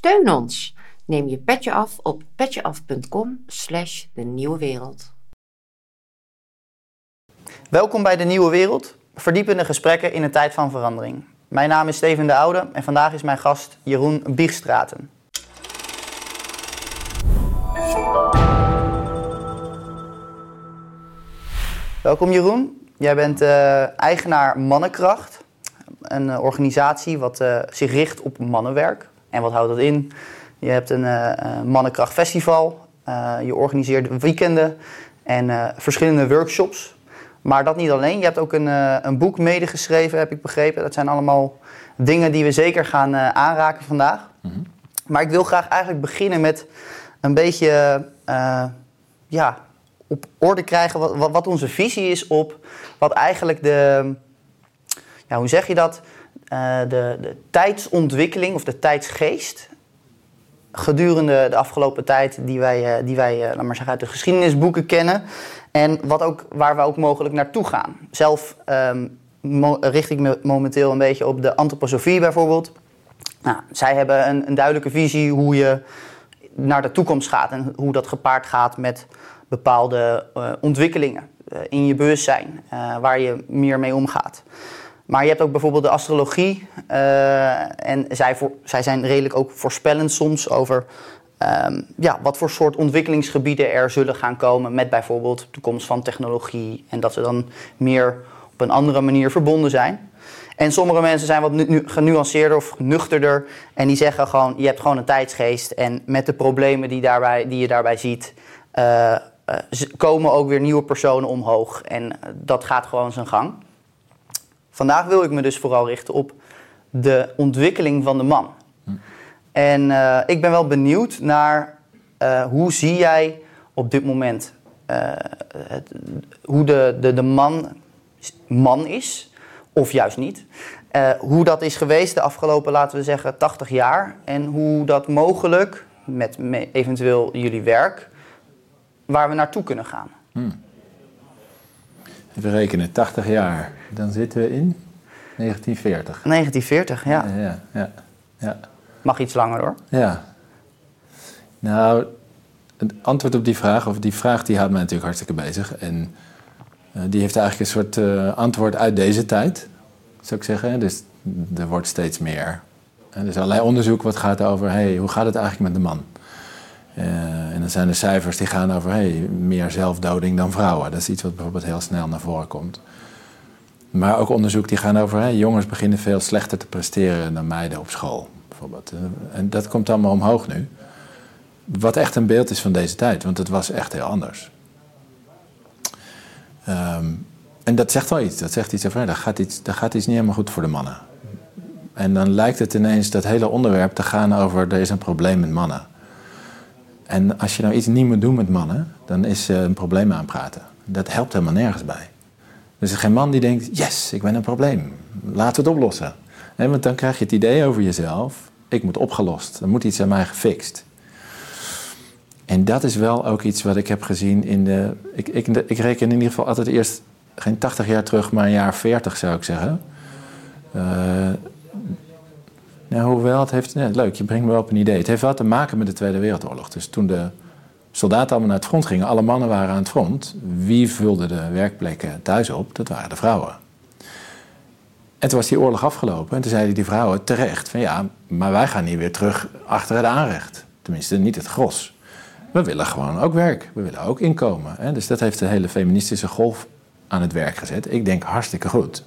Steun ons. Neem je petje af op petjeaf.com slash de nieuwe wereld. Welkom bij De Nieuwe Wereld, verdiepende gesprekken in een tijd van verandering. Mijn naam is Steven de Oude en vandaag is mijn gast Jeroen Biegstraten. Welkom Jeroen. Jij bent eh, eigenaar Mannenkracht, een eh, organisatie wat eh, zich richt op mannenwerk. En wat houdt dat in? Je hebt een uh, Mannenkracht Festival, je organiseert weekenden en verschillende workshops. Maar dat niet alleen. Je hebt ook een, een boek medegeschreven, heb ik begrepen. Dat zijn allemaal dingen die we zeker gaan aanraken vandaag. Mhm. Maar ik wil graag eigenlijk beginnen met een beetje ja, op orde krijgen wat, wat, onze visie is op wat eigenlijk de, ja, hoe zeg je dat, uh, de, de tijdsontwikkeling of de tijdsgeest gedurende de afgelopen tijd die wij, uh, die wij uh, laat maar zeggen, uit de geschiedenisboeken kennen. En wat ook, waar we ook mogelijk naartoe gaan. Zelf um, richt ik me momenteel een beetje op de antroposofie bijvoorbeeld. Nou, zij hebben een, een duidelijke visie hoe je naar de toekomst gaat en hoe dat gepaard gaat met bepaalde ontwikkelingen in je bewustzijn, uh, waar je meer mee omgaat. Maar je hebt ook bijvoorbeeld de astrologie. en zij, voor, zij zijn redelijk ook voorspellend soms over um, ja, wat voor soort ontwikkelingsgebieden er zullen gaan komen met bijvoorbeeld de komst van technologie. En dat ze dan meer op een andere manier verbonden zijn. En sommige mensen zijn wat nu, genuanceerder of nuchterder. En die zeggen gewoon, je hebt gewoon een tijdsgeest. En met de problemen die, daarbij, die je daarbij ziet, uh, uh, komen ook weer nieuwe personen omhoog. En dat gaat gewoon zijn gang. Vandaag wil ik me dus vooral richten op de ontwikkeling van de man. Hm. En uh, ik ben wel benieuwd naar hoe zie jij op dit moment het, hoe de, de, de man man is, of juist niet. hoe dat is geweest de afgelopen, laten we zeggen, 80 jaar. En hoe dat mogelijk, met eventueel jullie werk, waar we naartoe kunnen gaan. Hmm. Even rekenen, 80 jaar. Dan zitten we in 1940. 1940, ja. Ja, ja, ja. Mag iets langer hoor. Ja. Nou, het antwoord op die vraag, of die vraag die houdt mij natuurlijk hartstikke bezig. En uh, die heeft eigenlijk een soort uh, antwoord uit deze tijd, zou ik zeggen. Dus er wordt steeds meer. En er is allerlei onderzoek wat gaat over, hey, hoe gaat het eigenlijk met de man? Uh, en dan zijn er cijfers die gaan over hey, meer zelfdoding dan vrouwen. Dat is iets wat bijvoorbeeld heel snel naar voren komt. Maar ook onderzoek die gaan over hey, jongens beginnen veel slechter te presteren dan meiden op school. Bijvoorbeeld. En dat komt allemaal omhoog nu. Wat echt een beeld is van deze tijd, want het was echt heel anders. Um, en dat zegt wel iets. Dat zegt iets over, dat, gaat iets, dat gaat iets niet helemaal goed voor de mannen. En dan lijkt het ineens dat hele onderwerp te gaan over er is een probleem met mannen. En als je nou iets niet moet doen met mannen, dan is uh, een probleem aanpraten. Dat helpt helemaal nergens bij. Er is geen man die denkt, yes, ik ben een probleem. Laten we het oplossen. want dan krijg je het idee over jezelf, ik moet opgelost. Er moet iets aan mij gefixt. En dat is wel ook iets wat ik heb gezien in de... Ik, ik, ik reken in ieder geval altijd eerst geen 80 jaar terug, maar een jaar 40 zou ik zeggen. Uh, nou, hoewel, het heeft... leuk, je brengt me wel op een idee. Het heeft wel te maken met de Tweede Wereldoorlog. Dus toen de soldaten allemaal naar het front gingen, alle mannen waren aan het front. Wie vulde de werkplekken thuis op? Dat waren de vrouwen. En toen was die oorlog afgelopen en toen zeiden die vrouwen terecht van ja, maar wij gaan niet weer terug achter het aanrecht. Tenminste, niet het gros. We willen gewoon ook werk. We willen ook inkomen. Hè? Dus dat heeft de hele feministische golf aan het werk gezet. Ik denk hartstikke goed.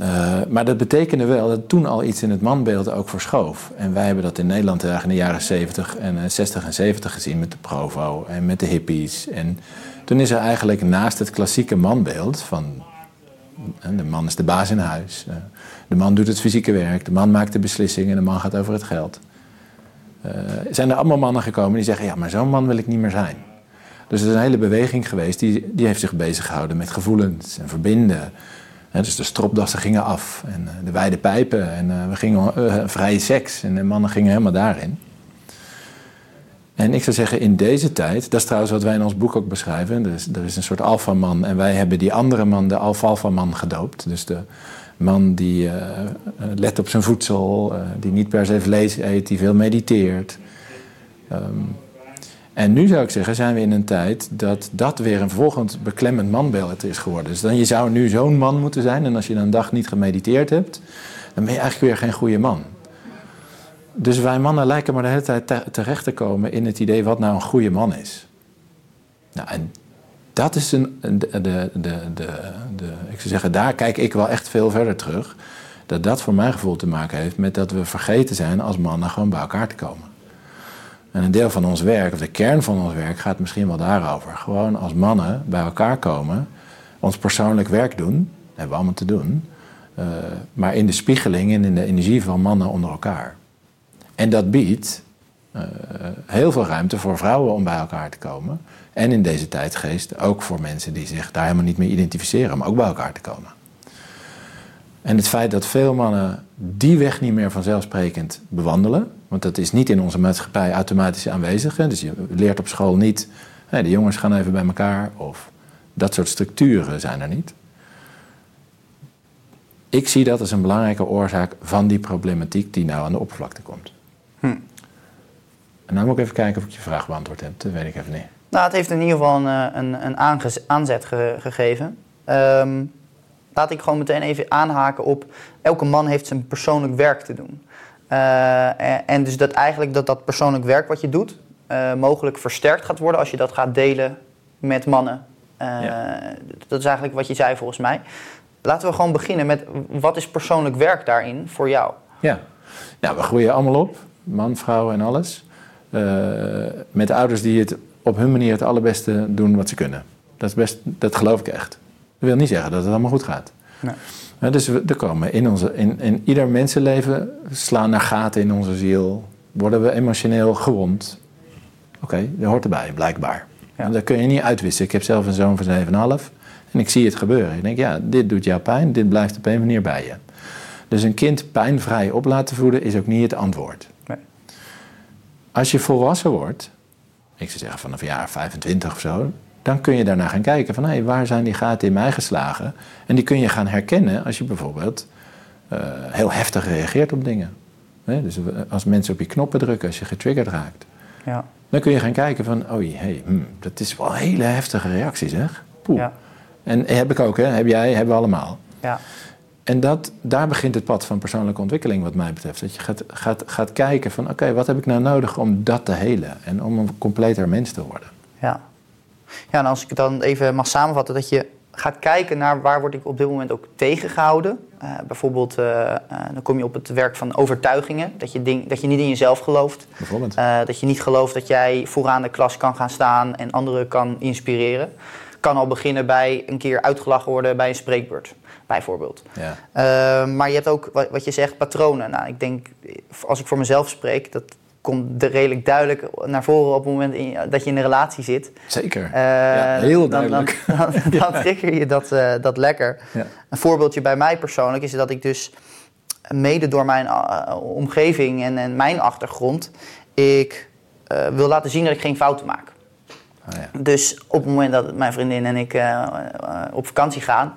Uh, maar dat betekende wel dat toen al iets in het manbeeld ook verschoof. En wij hebben dat in Nederland in de jaren 70 en uh, eh, 60 en 70 gezien met de Provo en met de hippies. En toen is er eigenlijk naast het klassieke manbeeld van uh, de man is de baas in huis, de man doet het fysieke werk, de man maakt de beslissingen, de man gaat over het geld. zijn er allemaal mannen gekomen die zeggen, ja maar zo'n man wil ik niet meer zijn. Dus er is een hele beweging geweest die, die heeft zich bezig gehouden met gevoelens en verbinden dus de stropdassen gingen af en eh, de wijde pijpen en uh, we gingen uh, vrije seks en de mannen gingen helemaal daarin. En ik zou zeggen, in deze tijd, dat is trouwens wat wij in ons boek ook beschrijven. Dus er is een soort alfaman en wij hebben die andere man de alfalfa-man gedoopt. Dus de, Man die let op zijn voedsel, die niet per se vlees eet, die veel mediteert. Um, en nu zou ik zeggen, zijn we in een tijd dat dat weer een volgend beklemmend manbeeld is geworden. Dus dan je zou nu zo'n man moeten zijn en als je dan een dag niet gemediteerd hebt, dan ben je eigenlijk weer geen goede man. Dus wij mannen lijken maar de hele tijd te terecht te komen in het idee wat nou een goede man is. Nou, en dat is een, de, de, de, de, de, ik zou zeggen, daar kijk ik wel echt veel verder terug. Dat dat voor mijn gevoel te maken heeft met dat we vergeten zijn als mannen gewoon bij elkaar te komen. En een deel van ons werk, of de kern van ons werk, gaat misschien wel daarover. Gewoon als mannen bij elkaar komen, ons persoonlijk werk doen, dat hebben we allemaal te doen, uh, maar in de spiegeling en in de energie van mannen onder elkaar. En dat biedt uh, heel veel ruimte voor vrouwen om bij elkaar te komen. En in deze tijdgeest ook voor mensen die zich daar helemaal niet mee identificeren, maar ook bij elkaar te komen. En het feit dat veel mannen die weg niet meer vanzelfsprekend bewandelen, want dat is niet in onze maatschappij automatisch aanwezig. Hè? Dus je leert op school niet, de jongens gaan even bij elkaar of dat soort structuren zijn er niet. Ik zie dat als een belangrijke oorzaak van die problematiek die nou aan de oppervlakte komt. Hm. En nou moet ik even kijken of ik je vraag beantwoord heb. Dat weet ik even niet. Nou, het heeft in ieder geval een, eh, een, een aanzet ge gegeven. Um, laat ik gewoon meteen even aanhaken op... elke man heeft zijn persoonlijk werk te doen. Uh, en dus dat eigenlijk dat, dat persoonlijk werk wat je doet... Uh, mogelijk versterkt gaat worden als je dat gaat delen met mannen. Ja. Dat is eigenlijk wat je zei volgens mij. Laten we gewoon beginnen met wat is persoonlijk werk daarin voor jou? Ja, nou, we groeien allemaal op, man, vrouw en alles. met ouders die het op hun manier het allerbeste doen wat ze kunnen. Dat, is best, dat geloof ik echt. Dat wil niet zeggen dat het allemaal goed gaat. Nee. dus we, er komen in, onze, in, in ieder mensenleven slaan er gaten in onze ziel. Worden we emotioneel gewond. Oké, dat hoort erbij, blijkbaar. Ja. Dat kun je niet uitwissen. Ik heb zelf een zoon van 7,5 en ik zie het gebeuren. Ik denk, ja, dit doet jou pijn, dit blijft op een manier bij je. Dus een kind pijnvrij op laten voeden is ook niet het antwoord. Nee. Als je volwassen wordt, ik zou zeggen vanaf jaar 25 of zo, dan kun je daarna gaan kijken van hé, hey, waar zijn die gaten in mij geslagen? En die kun je gaan herkennen als je bijvoorbeeld uh, heel heftig reageert op dingen. dus als mensen op je knoppen drukken, als je getriggerd raakt. Ja. Dan kun je gaan kijken van, oh hey, hmm, dat is wel een hele heftige reactie zeg. Poeh. Ja. En heb ik ook, hè? heb jij, hebben we allemaal. Ja. En dat, daar begint het pad van persoonlijke ontwikkeling wat mij betreft. Dat je gaat, gaat, gaat kijken van oké, wat heb ik nou nodig om dat te helen? En om een completer mens te worden. Ja. Ja, en als ik het dan even mag samenvatten, dat je gaat kijken naar waar word ik op dit moment ook tegengehouden. Uh, bijvoorbeeld, uh, uh, dan kom je op het werk van overtuigingen. Dat je, ding, dat je niet in jezelf gelooft. Bijvoorbeeld. dat je niet gelooft dat jij vooraan de klas kan gaan staan en anderen kan inspireren. Kan al beginnen bij een keer uitgelachen worden bij een spreekbeurt bijvoorbeeld. Ja. Maar je hebt ook, wat je zegt, patronen. Nou, ik denk, als ik voor mezelf spreek, dat komt er redelijk duidelijk naar voren op het moment in, dat je in een relatie zit. Zeker, uh, ja, heel duidelijk. Dan, dan, dan, dan trigger je dat, uh, dat lekker. Ja. Een voorbeeldje bij mij persoonlijk is dat ik dus mede door mijn uh, omgeving en, en, mijn achtergrond... ik wil laten zien dat ik geen fouten maak. Oh, ja. Dus op het moment dat mijn vriendin en ik op vakantie gaan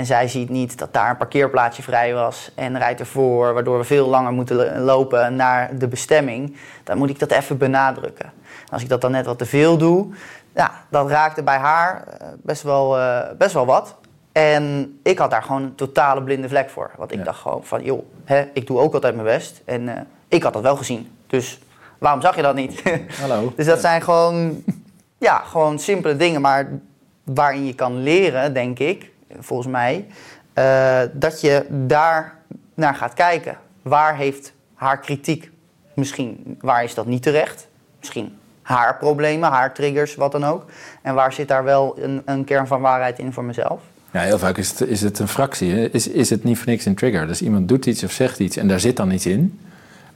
en zij ziet niet dat daar een parkeerplaatsje vrij was en rijdt ervoor, waardoor we veel langer moeten lopen naar de bestemming. Dan moet ik dat even benadrukken. En als ik dat dan net wat te veel doe, ja, dat raakte bij haar eh, best wel, uh, best wel wat. En ik had daar gewoon een totale blinde vlek voor. Want ik ja. dacht gewoon van, joh, hè, ik doe ook altijd mijn best. En uh, ik had dat wel gezien. Dus waarom zag je dat niet? Hallo. dus dat zijn gewoon, ja, gewoon simpele dingen. Maar waarin je kan leren, denk ik, volgens mij, uh, dat je daar naar gaat kijken. Waar heeft haar kritiek misschien, waar is dat niet terecht? Misschien haar problemen, haar triggers, wat dan ook. En waar zit daar wel een, een kern van waarheid in voor mezelf? Ja, heel vaak is het, is het een fractie. Hè? Is, is het niet voor niks een trigger? Dus iemand doet iets of zegt iets en daar zit dan iets in.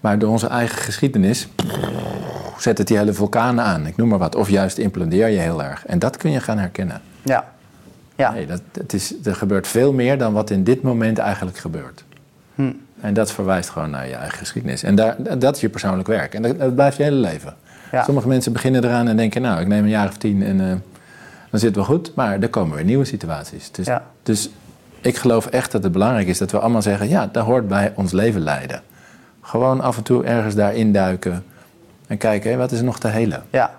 Maar door onze eigen geschiedenis zet het die hele vulkaan aan. Ik noem maar wat. Of juist implodeer je heel erg. En dat kun je gaan herkennen. Ja. Ja. Nee, dat, het is, er gebeurt veel meer dan wat in dit moment eigenlijk gebeurt. Hm. En dat verwijst gewoon naar je eigen geschiedenis. En daar, dat is je persoonlijk werk. En dat, dat blijft je hele leven. Ja. Sommige mensen beginnen eraan en denken, nou, ik neem een jaar of tien en uh, dan zit het wel goed. Maar er komen weer nieuwe situaties. Dus, ja. dus ik geloof echt dat het belangrijk is dat we allemaal zeggen: ja, dat hoort bij ons leven leiden. Gewoon af en toe ergens daarin duiken en kijken, hé, wat is er nog te helen? Ja,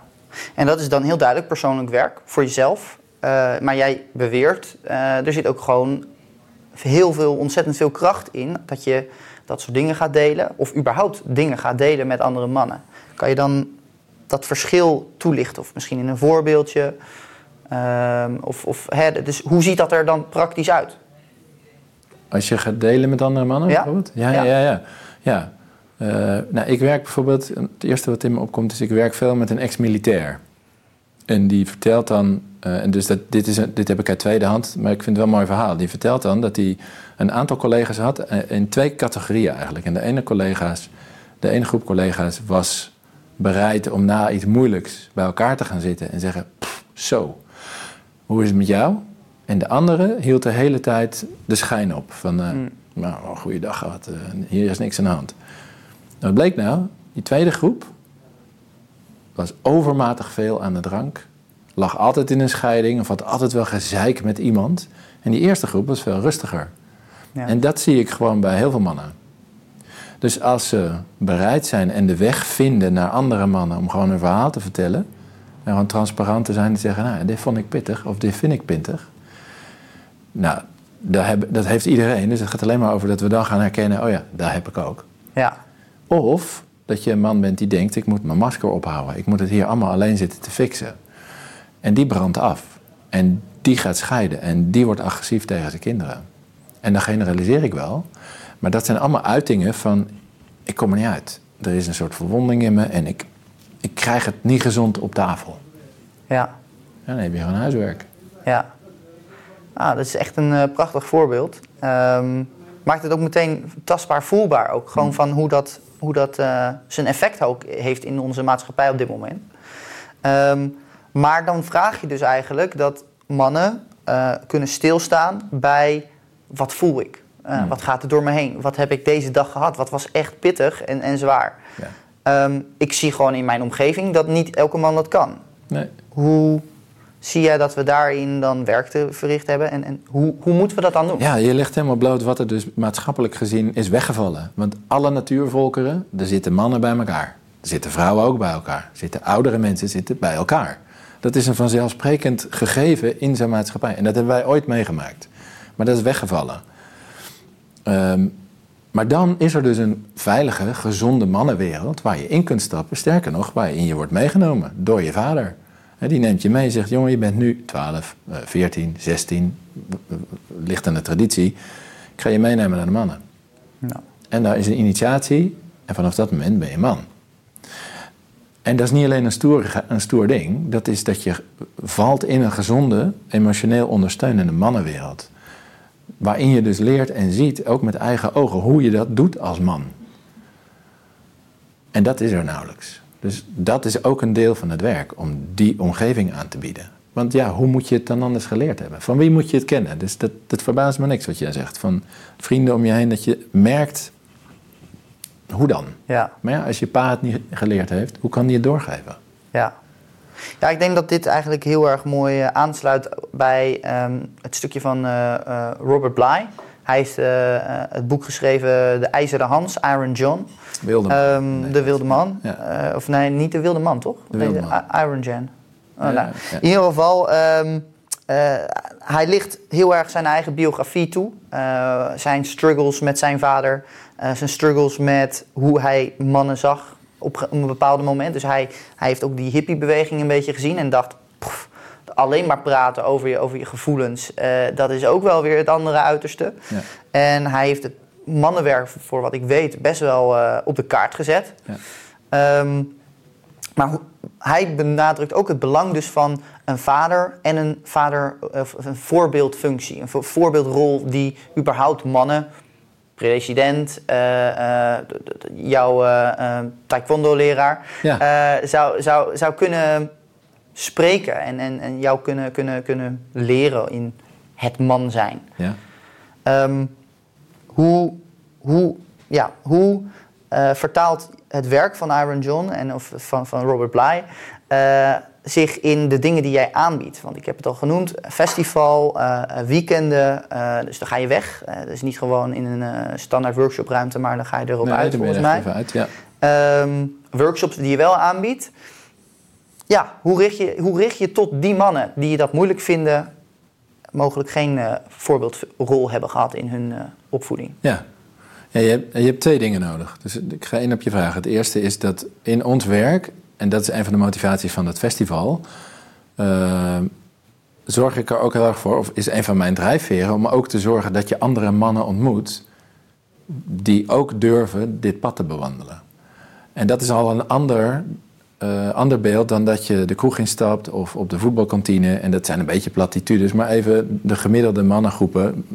en dat is dan heel duidelijk persoonlijk werk voor jezelf. Eh, maar jij beweert, eh, er zit ook gewoon heel veel, ontzettend veel kracht in dat je dat soort dingen gaat delen. Of überhaupt dingen gaat delen met andere mannen. Kan je dan dat verschil toelichten? Of misschien in een voorbeeldje? Ehm, of, of, hè, dus hoe ziet dat er dan praktisch uit? Als je gaat delen met andere mannen Ja. bijvoorbeeld? Ja, ja, ja. ja. ja. Eh, nou, ik werk bijvoorbeeld, het eerste wat in me opkomt is, ik werk veel met een ex-militair. En die vertelt dan, eh, en dus dat, dit, is dit heb ik uit tweede hand, maar ik vind het wel een mooi verhaal. Die vertelt dan dat hij een aantal collega's had eh, in twee categorieën eigenlijk. En de ene, collega's, de ene groep collega's was bereid om na iets moeilijks bij elkaar te gaan zitten en zeggen, "Pff, zo, hoe is het met jou? En de andere hield de hele tijd de schijn op van, eh, nou, een goede dag gehad, eh, hier is niks aan de hand. Nou, wat bleek nou? Die tweede groep was overmatig veel aan de drank, lag altijd in een scheiding of had altijd wel gezeik met iemand. En die eerste groep was veel rustiger. Ja. En dat zie ik gewoon bij heel veel mannen. Dus als ze bereid zijn en de weg vinden naar andere mannen om gewoon een verhaal te vertellen, en gewoon transparant te zijn en te zeggen, nou, dit vond ik pittig of dit vind ik pittig. Nou, dat, heeft iedereen. Dus het gaat alleen maar over dat we dan gaan herkennen, oh ja, dat heb ik ook. Ja, Of dat je een man bent die denkt, ik moet mijn masker ophouden. Ik moet het hier allemaal alleen zitten te fixen. En die brandt af. En die gaat scheiden. En die wordt agressief tegen zijn kinderen. En dan generaliseer ik wel. Maar dat zijn allemaal uitingen van, ik kom er niet uit. Er is een soort verwonding in me en ik, ik krijg het niet gezond op tafel. ja, Ja, dan heb je gewoon huiswerk. ja. Ah, dat is echt een eh, prachtig voorbeeld. Ehm, maakt het ook meteen tastbaar voelbaar ook. Gewoon van hoe dat, hoe dat eh, zijn effect ook heeft in onze maatschappij op dit moment. Ehm, maar dan vraag je dus eigenlijk dat mannen eh, kunnen stilstaan bij wat voel ik? Eh, Wat gaat er door me heen? Wat heb ik deze dag gehad? Wat was echt pittig en, en zwaar? Ja. Ehm, ik zie gewoon in mijn omgeving dat niet elke man dat kan. Nee. Hoe zie jij dat we daarin dan werk te verricht hebben? En, en hoe, hoe moeten we dat dan doen? Ja, je legt helemaal bloot wat er dus maatschappelijk gezien is weggevallen. Want alle natuurvolkeren, er zitten mannen bij elkaar. Er zitten vrouwen ook bij elkaar. Er zitten oudere mensen zitten bij elkaar. Dat is een vanzelfsprekend gegeven in zijn maatschappij. En dat hebben wij ooit meegemaakt. Maar dat is weggevallen. Ehm, maar dan is er dus een veilige, gezonde mannenwereld waar je in kunt stappen. Sterker nog, waarin je wordt meegenomen door je vader. Die neemt je mee en zegt, jongen, je bent nu 12, eh, 14, 16, w- w- ligt aan de traditie. Ik ga je meenemen naar de mannen. Nou, En daar is een initiatie en vanaf dat moment ben je man. En dat is niet alleen een stoer, een stoer ding. Dat is dat je valt in een gezonde, emotioneel ondersteunende mannenwereld. Waarin je dus leert en ziet, ook met eigen ogen, hoe je dat doet als man. En dat is er nauwelijks. Dus dat is ook een deel van het werk, om die omgeving aan te bieden. Want ja, hoe moet je het dan anders geleerd hebben? Van wie moet je het kennen? Dus dat, dat verbaast me niks wat jij zegt. Van vrienden om je heen, dat je merkt, hoe dan? ja, Maar ja, als je pa het niet geleerd heeft, hoe kan die het doorgeven? ja. Ja, ik denk dat dit eigenlijk heel erg mooi eh, aansluit bij ehm, het stukje van eh, eh, Robert Bly. Hij heeft eh, eh, het boek geschreven De IJzeren Hans, Iron John. Wilde. Ehm, Nee, de Wilde Man. Ja. Eh, of nee, niet de Wilde Man, toch? De Wilde Man. Iron Jan. Oh, Ja, nou, ja. In ieder geval, ehm, eh, hij ligt heel erg zijn eigen biografie toe. Zijn struggles met zijn vader. zijn struggles met hoe hij mannen zag op een bepaald moment. Dus hij, hij heeft ook die hippiebeweging een beetje gezien en dacht... "Pff, alleen maar praten over je, over je gevoelens, eh, dat is ook wel weer het andere uiterste. Ja. En hij heeft het mannenwerk, voor wat ik weet, best wel eh, op de kaart gezet. Ja. Ehm, maar hij benadrukt ook het belang dus van een vader en een vader een voorbeeldfunctie, een vo- voorbeeldrol die überhaupt mannen, president, eh, jouw taekwondo-leraar, Ja. zou, zou, zou kunnen spreken en, en, en jou kunnen, kunnen, kunnen leren in het man zijn. Ja. Ehm, hoe hoe, ja, hoe eh, vertaalt het werk van Iron John en of van, van Robert Bly eh, zich in de dingen die jij aanbiedt? Want ik heb het al genoemd, festival, uh, weekenden, dus dan ga je weg. Dus niet gewoon in een standaard workshopruimte, maar dan ga je erop Nee, uit volgens mij. even uit, ja. Ehm, workshops die je wel aanbiedt. Ja, hoe richt, je, hoe richt je tot die mannen die dat moeilijk vinden, mogelijk geen eh, voorbeeldrol hebben gehad in hun eh, opvoeding? Ja. je, hebt, je hebt twee dingen nodig. Dus ik ga in op je vraag. Het eerste is dat in ons werk, en dat is een van de motivaties van het festival, eh, zorg ik er ook heel erg voor, of is een van mijn drijfveren, om ook te zorgen dat je andere mannen ontmoet die ook durven dit pad te bewandelen. En dat is al een ander, eh, ander beeld dan dat je de kroeg instapt of op de voetbalkantine. En dat zijn een beetje platitudes, maar even de gemiddelde mannengroepen.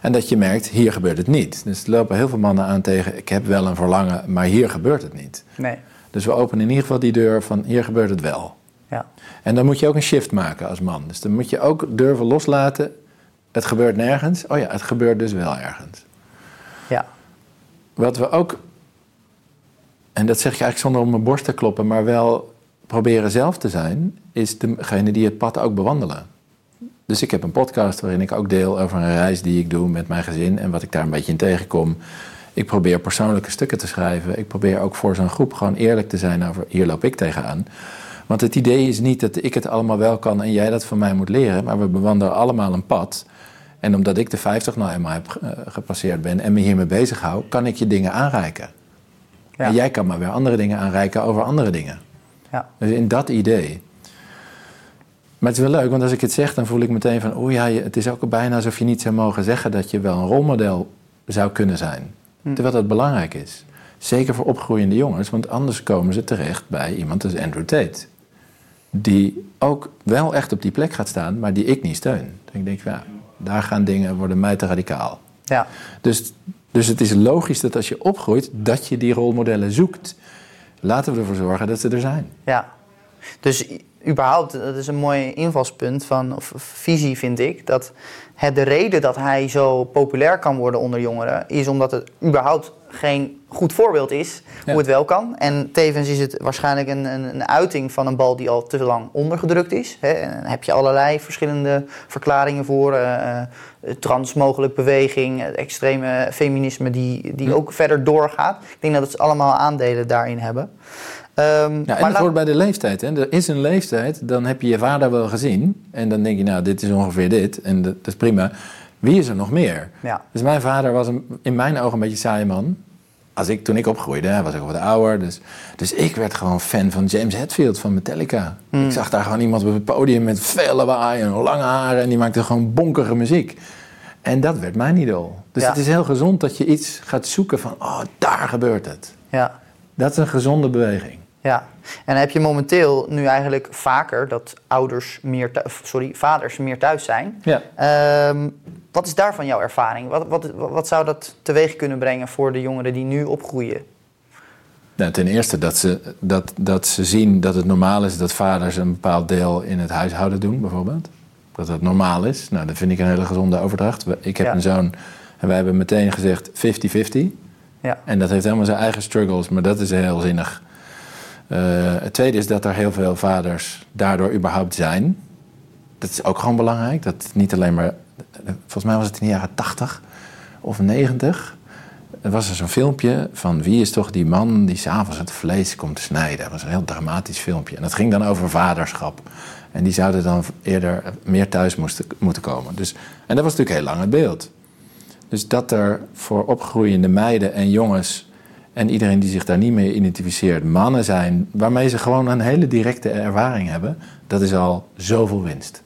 En dat je merkt, hier gebeurt het niet. Dus er lopen heel veel mannen aan tegen, ik heb wel een verlangen, maar hier gebeurt het niet. Nee. Dus we openen in ieder geval die deur van, hier gebeurt het wel. Ja. En dan moet je ook een shift maken als man. Dus dan moet je ook durven loslaten, het gebeurt nergens. Oh ja, het gebeurt dus wel ergens. Ja. Wat we ook, en dat zeg ik eigenlijk zonder op mijn borst te kloppen, maar wel proberen zelf te zijn, is degene die het pad ook bewandelen. Dus ik heb een podcast waarin ik ook deel over een reis die ik doe met mijn gezin en wat ik daar een beetje in tegenkom. Ik probeer persoonlijke stukken te schrijven. Ik probeer ook voor zo'n groep gewoon eerlijk te zijn over hier loop ik tegenaan. Want het idee is niet dat ik het allemaal wel kan en jij dat van mij moet leren, maar we bewandelen allemaal een pad. En omdat ik de 50 nou eenmaal heb eh, gepasseerd ben en me hiermee bezig hou, kan ik je dingen aanreiken. Ja. En jij kan me weer andere dingen aanreiken over andere dingen. Ja. Dus in dat idee. Maar het is wel leuk, want als ik het zeg, dan voel ik meteen van... oh ja, het is ook bijna alsof je niet zou mogen zeggen... dat je wel een rolmodel zou kunnen zijn. Terwijl dat belangrijk is. Zeker voor opgroeiende jongens, want anders komen ze terecht bij iemand als Andrew Tate. Die ook wel echt op die plek gaat staan, maar die ik niet steun. Ik denk, ja, daar gaan dingen worden mij te radicaal. Ja. Dus, dus het is logisch dat als je opgroeit, dat je die rolmodellen zoekt. Laten we ervoor zorgen dat ze er zijn. Ja. Dus überhaupt, dat is een mooi invalspunt van, of visie vind ik, dat het de reden dat hij zo populair kan worden onder jongeren, is omdat het überhaupt geen goed voorbeeld is Ja. hoe het wel kan. En tevens is het waarschijnlijk een, een, een uiting van een bal die al te lang ondergedrukt is. Hè. En daar heb je allerlei verschillende verklaringen voor. eh, eh, trans mogelijk beweging, het extreme feminisme die, die ook verder doorgaat. Ik denk dat het allemaal aandelen daarin hebben. Ehm, Ja, en maar het hoort bij de leeftijd. Hè. Er is een leeftijd, dan heb je je vader wel gezien. En dan denk je, nou, dit is ongeveer dit. En dat, dat is prima. Wie is er nog meer? Ja. Dus mijn vader was een, in mijn ogen een beetje een saaie man. Als ik, toen ik opgroeide, was ook wat ouder. Dus, dus ik werd gewoon fan van James Hetfield van Metallica. Hmm. Ik zag daar gewoon iemand op het podium met veel lawaai en lange haren. En die maakte gewoon bonkige muziek. En dat werd mijn idool. Dus Ja. het is heel gezond dat je iets gaat zoeken van, oh, daar gebeurt het. Ja, Dat is een gezonde beweging. ja. En heb je momenteel nu eigenlijk vaker dat ouders meer thu- of, sorry, vaders meer thuis zijn. Ja. Ehm, wat is daarvan jouw ervaring? Wat, wat, wat zou dat teweeg kunnen brengen voor de jongeren die nu opgroeien? Nou, ten eerste dat ze, dat, dat ze zien dat het normaal is dat vaders een bepaald deel in het huishouden doen, bijvoorbeeld. Dat dat normaal is. Nou, dat vind ik een hele gezonde overdracht. Ik heb Ja. een zoon en wij hebben meteen gezegd 50-50. Ja, En dat heeft helemaal zijn eigen struggles, maar dat is heel zinnig. Eh, het tweede is dat er heel veel vaders daardoor überhaupt zijn. Dat is ook gewoon belangrijk. Dat niet alleen maar. Volgens mij was het in de jaren 80 of 90. Er was er zo'n filmpje van wie is toch die man die s'avonds het vlees komt snijden. Dat was een heel dramatisch filmpje. En dat ging dan over vaderschap. En die zouden dan eerder meer thuis moesten, moeten komen. Dus, en dat was natuurlijk heel lang het beeld. Dus dat er voor opgroeiende meiden en jongens en iedereen die zich daar niet mee identificeert, mannen zijn waarmee ze gewoon een hele directe ervaring hebben, dat is al zoveel winst.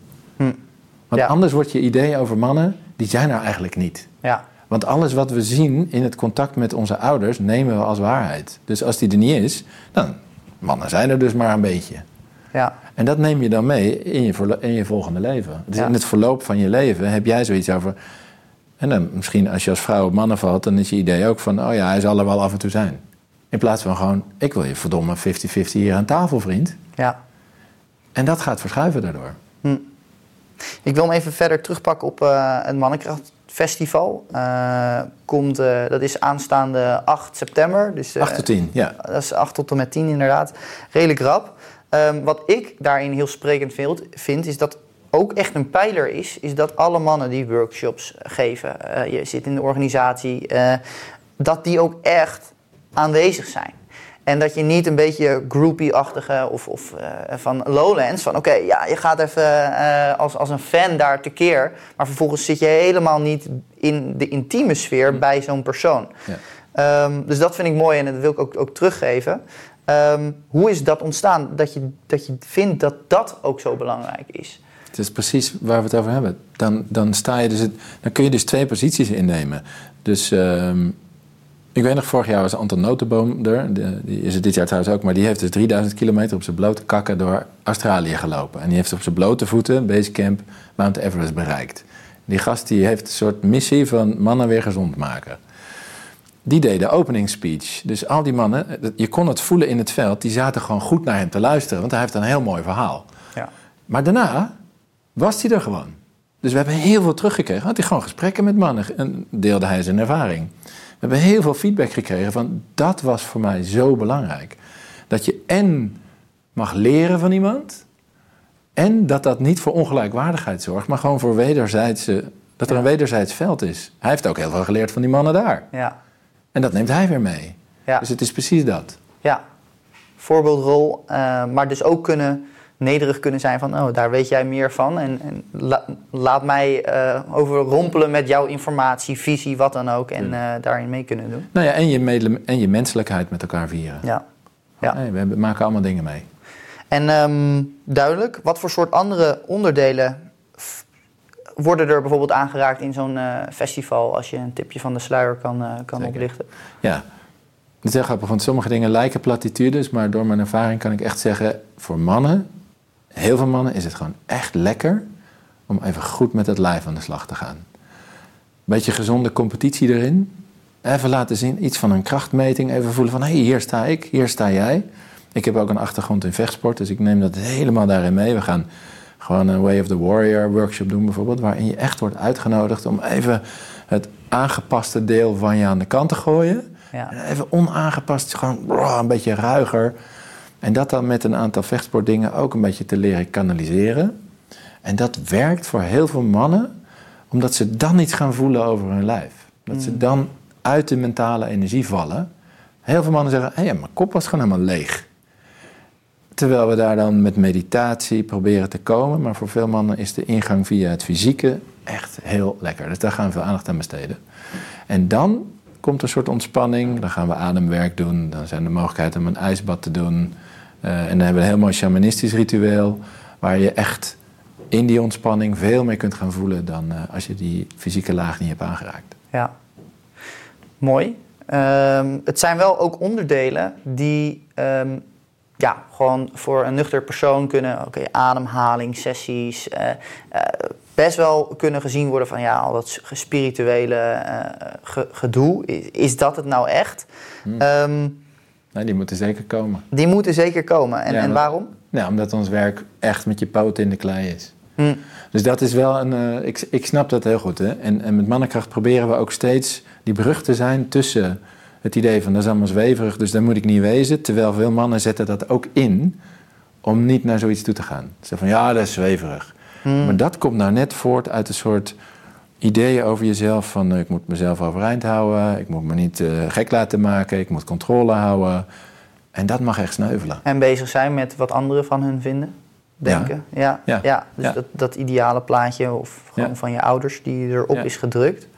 Hm. Want Ja. anders wordt je idee over mannen, die zijn er eigenlijk niet. ja, Want alles wat we zien in het contact met onze ouders nemen we als waarheid. Dus als die er niet is, dan mannen zijn er dus maar een beetje. ja, En dat neem je dan mee in je, in je volgende leven. Dus Ja. in het verloop van je leven heb jij zoiets over. En dan misschien als je als vrouw op mannen valt, dan is je idee ook van: oh ja, hij zal er wel af en toe zijn. In plaats van gewoon: ik wil je verdomme 50-50 hier aan tafel, vriend. ja. En dat gaat verschuiven daardoor. Ik wil hem even verder terugpakken op eh, het Mannenkrachtfestival. Eh, komt, eh, dat is aanstaande 8 september. Dus, eh, 8 tot 10, ja. Dat is 8 tot en met 10 inderdaad. Redelijk rap. Ehm, wat ik daarin heel sprekend vind, vind, is dat ook echt een pijler is, is dat alle mannen die workshops geven, je zit in de organisatie, dat die ook echt aanwezig zijn. En dat je niet een beetje groupie-achtige of, of uh, van Lowlands, van oké, ja, je gaat even als, als een fan daar tekeer, maar vervolgens zit je helemaal niet in de intieme sfeer hm. bij zo'n persoon. Ja. Ehm, dus dat vind ik mooi en dat wil ik ook, ook teruggeven. Ehm, hoe is dat ontstaan dat je, dat je vindt dat dat ook zo belangrijk is? Het is precies waar we het over hebben. Dan, dan, sta je dus het, dan kun je dus twee posities innemen. Dus um, ik weet nog, vorig jaar was Anton Notenboom er. die is het dit jaar trouwens ook. Maar die heeft dus 3000 kilometer op zijn blote kakken door Australië gelopen. En die heeft op zijn blote voeten, Basecamp, Mount Everest bereikt. Die gast die heeft een soort missie van mannen weer gezond maken. Die deed de opening speech. Dus al die mannen, je kon het voelen in het veld, die zaten gewoon goed naar hem te luisteren. Want hij heeft een heel mooi verhaal. Ja. Maar daarna was hij er gewoon. Dus we hebben heel veel teruggekregen. Had hij gewoon gesprekken met mannen en deelde hij zijn ervaring. We hebben heel veel feedback gekregen van dat was voor mij zo belangrijk. Dat je en mag leren van iemand. En dat dat niet voor ongelijkwaardigheid zorgt, maar gewoon voor wederzijdse, dat er een wederzijds veld is. Hij heeft ook heel veel geleerd van die mannen daar. Ja. En dat neemt hij weer mee. Ja. Dus het is precies dat. Ja, voorbeeldrol, uh, maar dus ook kunnen nederig kunnen zijn van, oh, daar weet jij meer van. En, en laat mij uh, overrompelen met jouw informatie, visie, wat dan ook. En uh, daarin mee kunnen doen. Nou ja, en je, en je menselijkheid met elkaar vieren. Ja. ja. we maken allemaal dingen mee. En um, duidelijk, wat voor soort andere onderdelen worden er bijvoorbeeld aangeraakt in zo'n uh, festival... als je een tipje van de sluier kan, kan oplichten? Ja, het is heel grappig, want sommige dingen lijken platitudes... maar door mijn ervaring kan ik echt zeggen... voor mannen heel veel mannen is het gewoon echt lekker om even goed met het lijf aan de slag te gaan. Beetje gezonde competitie erin. Even laten zien, iets van een krachtmeting. Even voelen van, hé, hey, hier sta ik, hier sta jij. Ik heb ook een achtergrond in vechtsport, dus ik neem dat helemaal daarin mee. We gaan gewoon een Way of the Warrior workshop doen bijvoorbeeld... waarin je echt wordt uitgenodigd om even het aangepaste deel van je aan de kant te gooien. Ja. Even onaangepast, gewoon een beetje ruiger en dat dan met een aantal vechtsportdingen ook een beetje te leren kanaliseren. En dat werkt voor heel veel mannen, omdat ze dan iets gaan voelen over hun lijf. Dat ze mm. dan uit de mentale energie vallen. Heel veel mannen zeggen: hé, hey, mijn kop was gewoon helemaal leeg. Terwijl we daar dan met meditatie proberen te komen. Maar voor veel mannen is de ingang via het fysieke echt heel lekker. Dus daar gaan we veel aandacht aan besteden. En dan komt een soort ontspanning. Dan gaan we ademwerk doen. Dan zijn er mogelijkheden om een ijsbad te doen. Uh, en dan hebben we een heel mooi shamanistisch ritueel. Waar je echt in die ontspanning veel meer kunt gaan voelen dan uh, als je die fysieke laag niet hebt aangeraakt. Ja, mooi. Um, het zijn wel ook onderdelen die um, ja, gewoon voor een nuchter persoon kunnen, oké, ademhaling, sessies, uh, best wel kunnen gezien worden van ja, al dat spirituele ge gedoe. Is, is, dat het nou echt? Hmm. Um, Nee, die moeten zeker komen. Die moeten zeker komen. En, en waarom? Nou, omdat ons werk echt met je poot in de klei is. Hm. Dus dat is wel een. Uh, ik, ik snap dat heel goed. Hè? En, en met mannenkracht proberen we ook steeds die brug te zijn tussen het idee van dat is allemaal zweverig, dus daar moet ik niet wezen. Terwijl veel mannen zetten dat ook in om niet naar zoiets toe te gaan. Ze zeggen van ja, dat is zweverig. Hm. Maar dat komt nou net voort uit een soort ideeën over jezelf. Van uh, ik moet mezelf overeind houden, ik moet me niet uh, gek laten maken, ik moet controle houden. En dat mag echt sneuvelen. En bezig zijn met wat anderen van hun vinden, denken. Ja, ja. ja. dus Dat, dat ideale plaatje of gewoon van je ouders die erop is gedrukt.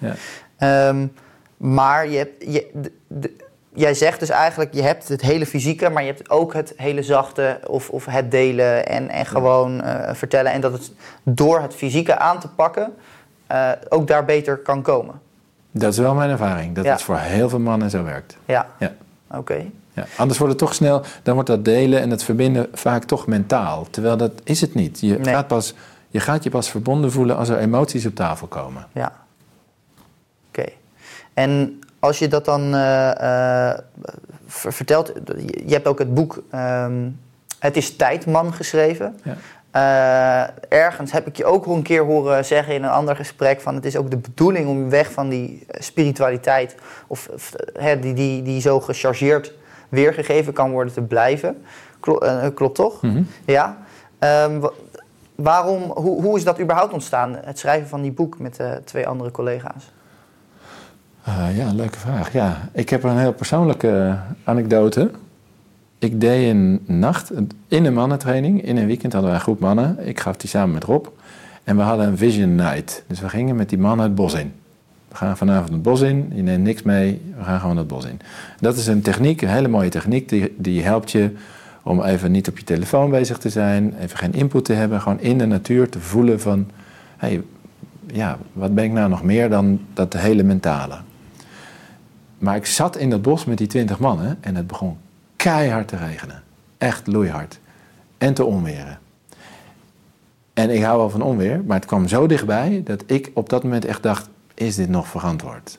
Um, maar je hebt, je, de, jij zegt dus eigenlijk, je hebt het hele fysieke, maar je hebt ook het hele zachte of, of het delen en, en gewoon uh, vertellen. En dat het door het fysieke aan te pakken, uh, ook daar beter kan komen. Dat is wel mijn ervaring, dat het voor heel veel mannen zo werkt. Ja, ja. oké. Ja, anders wordt het toch snel, dan wordt dat delen en het verbinden vaak toch mentaal. Terwijl dat is het niet. Je, gaat, pas, je gaat je pas verbonden voelen als er emoties op tafel komen. Ja. Oké. En als je dat dan uh, vertelt, je hebt ook het boek um, Het is tijd, man geschreven. Ja. Uh, ergens heb ik je ook een keer horen zeggen in een ander gesprek van het is ook de bedoeling om weg van die spiritualiteit of, die, die, die zo gechargeerd weergegeven kan worden te blijven. Klo- eh, klopt toch? Mhm. Ja. Ehm, wa- waarom, hoe, hoe is dat überhaupt ontstaan, het schrijven van die boek met eh, twee andere collega's? Eh, ja, leuke vraag. Ja, ik heb een heel persoonlijke anekdote. Ik deed een nacht in een mannentraining. In een weekend hadden wij een groep mannen. Ik gaf die samen met Rob. En we hadden een vision night. Dus we gingen met die mannen het bos in. We gaan vanavond het bos in. Je neemt niks mee. We gaan gewoon het bos in. Dat is een techniek, een hele mooie techniek. Die, die helpt je om even niet op je telefoon bezig te zijn. Even geen input te hebben. Gewoon in de natuur te voelen van... Hey, ja, wat ben ik nou nog meer dan dat hele mentale? Maar ik zat in dat bos met die twintig mannen en het begon keihard te regenen. Echt loeihard. En te onweren. En ik hou wel van onweer, maar het kwam zo dichtbij dat ik op dat moment echt dacht: is dit nog verantwoord?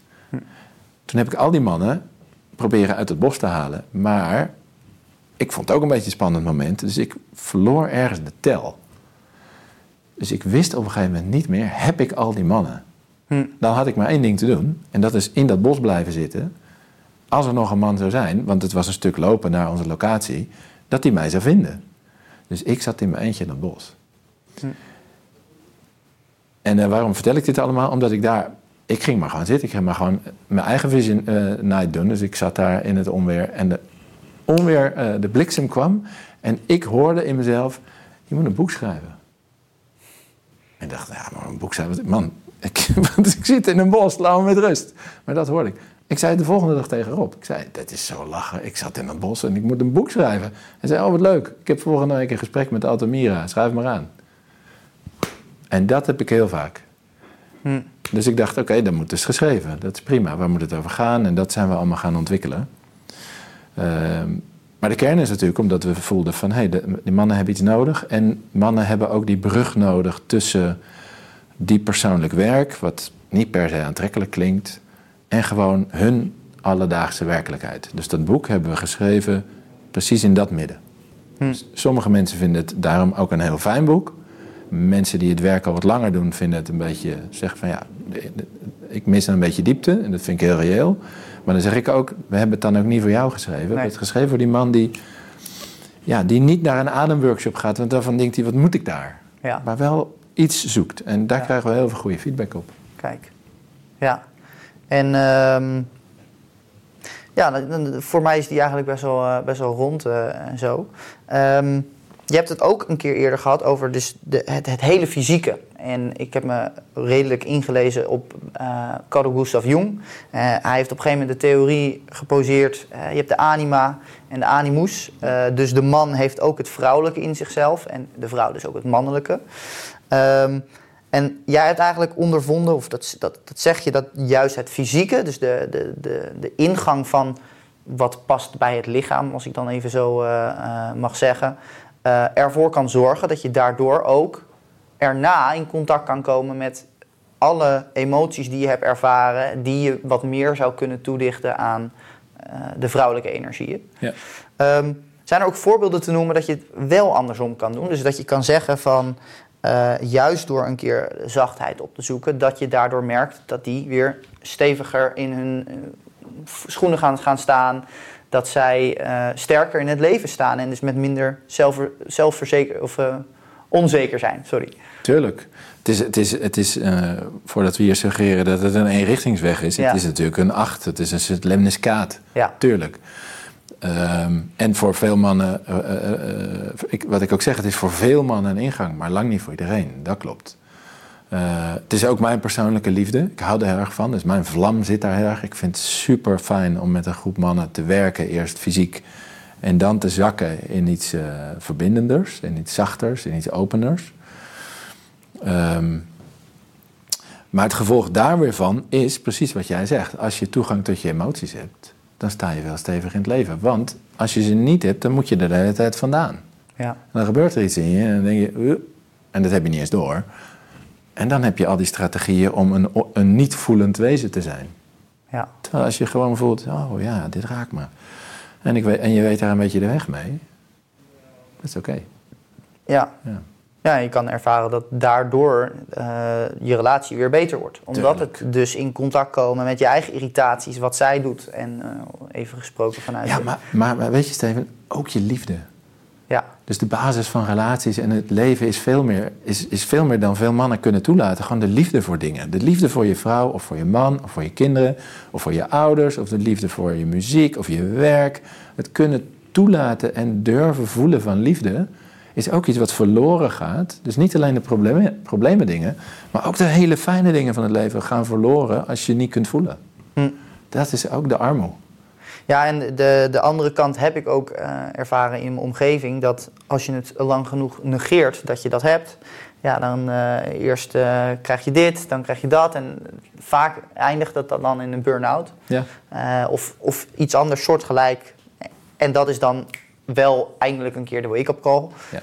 Toen heb ik al die mannen proberen uit het bos te halen, maar ik vond het ook een beetje een spannend moment, dus ik verloor ergens de tel. Dus ik wist op een gegeven moment niet meer: heb ik al die mannen? Hm. Dan had ik maar één ding te doen. En dat is in dat bos blijven zitten. Als er nog een man zou zijn, want het was een stuk lopen naar onze locatie, dat hij mij zou vinden. Dus ik zat in mijn eentje in dat bos. Hm. En eh, waarom vertel ik dit allemaal? Omdat ik daar. Ik ging maar gewoon zitten. Ik ging maar gewoon mijn eigen vision eh, night doen. Dus ik zat daar in het onweer. En de onweer, eh, de bliksem kwam. En ik hoorde in mezelf: je moet een boek schrijven. En dacht, ja, maar een boek schrijven. Man, ik, want ik zit in een bos, laat me met rust. Maar dat hoorde ik. Ik zei de volgende dag tegen Rob. Ik zei, dat is zo lachen. Ik zat in een bos en ik moet een boek schrijven. Hij zei, oh wat leuk. Ik heb volgende week een gesprek met Altamira. Schrijf maar aan. En dat heb ik heel vaak. Hm. Dus ik dacht, oké, dan moet dus geschreven. Dat is prima. Waar moet het over gaan? En dat zijn we allemaal gaan ontwikkelen. Ehm, maar de kern is natuurlijk omdat we voelden van... hé, hey, die mannen hebben iets nodig. En mannen hebben ook die brug nodig tussen die persoonlijk werk... wat niet per se aantrekkelijk klinkt... en gewoon hun alledaagse werkelijkheid. Dus dat boek hebben we geschreven precies in dat midden. Hm. Dus sommige mensen vinden het daarom ook een heel fijn boek. Mensen die het werk al wat langer doen, vinden het een beetje... zeggen van ja, ik mis een beetje diepte. En dat vind ik heel reëel. Maar dan zeg ik ook, we hebben het dan ook niet voor jou geschreven. We hebben het geschreven voor die man die, ja, die niet naar een ademworkshop gaat. Want daarvan denkt hij, wat moet ik daar? Ja, Maar wel iets zoekt. En daar Ja. krijgen we heel veel goede feedback op. kijk. Ja. En ehm, ja, voor mij is die eigenlijk best wel, eh, best wel rond eh, en zo. Ehm, je hebt het ook een keer eerder gehad over dus de, het, het hele fysieke. En ik heb me redelijk ingelezen op eh Carl Gustav Jung. Hij heeft op een gegeven moment de theorie geposeerd. je hebt de anima en de animus. Dus de man heeft ook het vrouwelijke in zichzelf. En de vrouw dus ook het mannelijke. Ehm, en jij hebt eigenlijk ondervonden, of dat, dat, dat zeg je, dat juist het fysieke, dus de, de, de, de ingang van wat past bij het lichaam, als ik dan even zo eh, eh, mag zeggen, eh, ervoor kan zorgen dat je daardoor ook erna in contact kan komen met alle emoties die je hebt ervaren, die je wat meer zou kunnen toedichten aan de vrouwelijke energieën. Ja. Ehm, zijn er ook voorbeelden te noemen dat je het wel andersom kan doen? Dus dat je kan zeggen van, eh, juist door een keer zachtheid op te zoeken, dat je daardoor merkt dat die weer steviger in hun eh, schoenen gaan, gaan staan. Dat zij eh, sterker in het leven staan en dus met minder zelfver, zelfverzeker of onzeker zijn. Sorry. Tuurlijk. Het is, het is, het is voordat we hier suggereren dat het een eenrichtingsweg is, Ja. het is natuurlijk een acht. Het is een soort lemniskaat. Ja. Tuurlijk. Ehm, en voor veel mannen, eh, eh, eh, ik, wat ik ook zeg, het is voor veel mannen een ingang, maar lang niet voor iedereen. Dat klopt. Het is ook mijn persoonlijke liefde. Ik hou er heel erg van. Dus mijn vlam zit daar heel erg. Ik vind het super fijn om met een groep mannen te werken. Eerst fysiek. En dan te zakken in iets verbindenders. In iets zachters. In iets openers. Ehm, maar het gevolg daar weer van is precies wat jij zegt. Als je toegang tot je emoties hebt, dan sta je wel stevig in het leven. Want als je ze niet hebt, dan moet je er de hele tijd vandaan. Ja. En dan gebeurt er iets in je en dan denk je, en dat heb je niet eens door. En dan heb je al die strategieën om een, een niet voelend wezen te zijn. Ja. Terwijl als je gewoon voelt, oh ja, dit raakt me. En, ik weet, en je weet daar een beetje de weg mee, dat is oké. Ja. Ja. Ja, je kan ervaren dat daardoor uh, je relatie weer beter wordt. Omdat Tuurlijk. het dus in contact komen met je eigen irritaties, wat zij doet. En uh, even gesproken vanuit... Ja, maar, maar, maar weet je Steven, ook je liefde. ja, Dus de basis van relaties en het leven is veel, meer, is, is veel meer dan veel mannen kunnen toelaten. Gewoon de liefde voor dingen. De liefde voor je vrouw of voor je man of voor je kinderen of voor je ouders. Of de liefde voor je muziek of je werk. Het kunnen toelaten en durven voelen van liefde is ook iets wat verloren gaat. Dus niet alleen de problemen, problemen dingen, maar ook de hele fijne dingen van het leven gaan verloren als je niet kunt voelen. Hm. Dat is ook de armoede. Ja, en de, de andere kant heb ik ook eh, ervaren in mijn omgeving. Dat als je het lang genoeg negeert dat je dat hebt. Ja, dan eh, eerst eh, krijg je dit, dan krijg je dat. En vaak eindigt dat dan in een burn-out. Ja. Of, of iets anders soortgelijk. En dat is dan wel eindelijk een keer de wake-up call. Ja.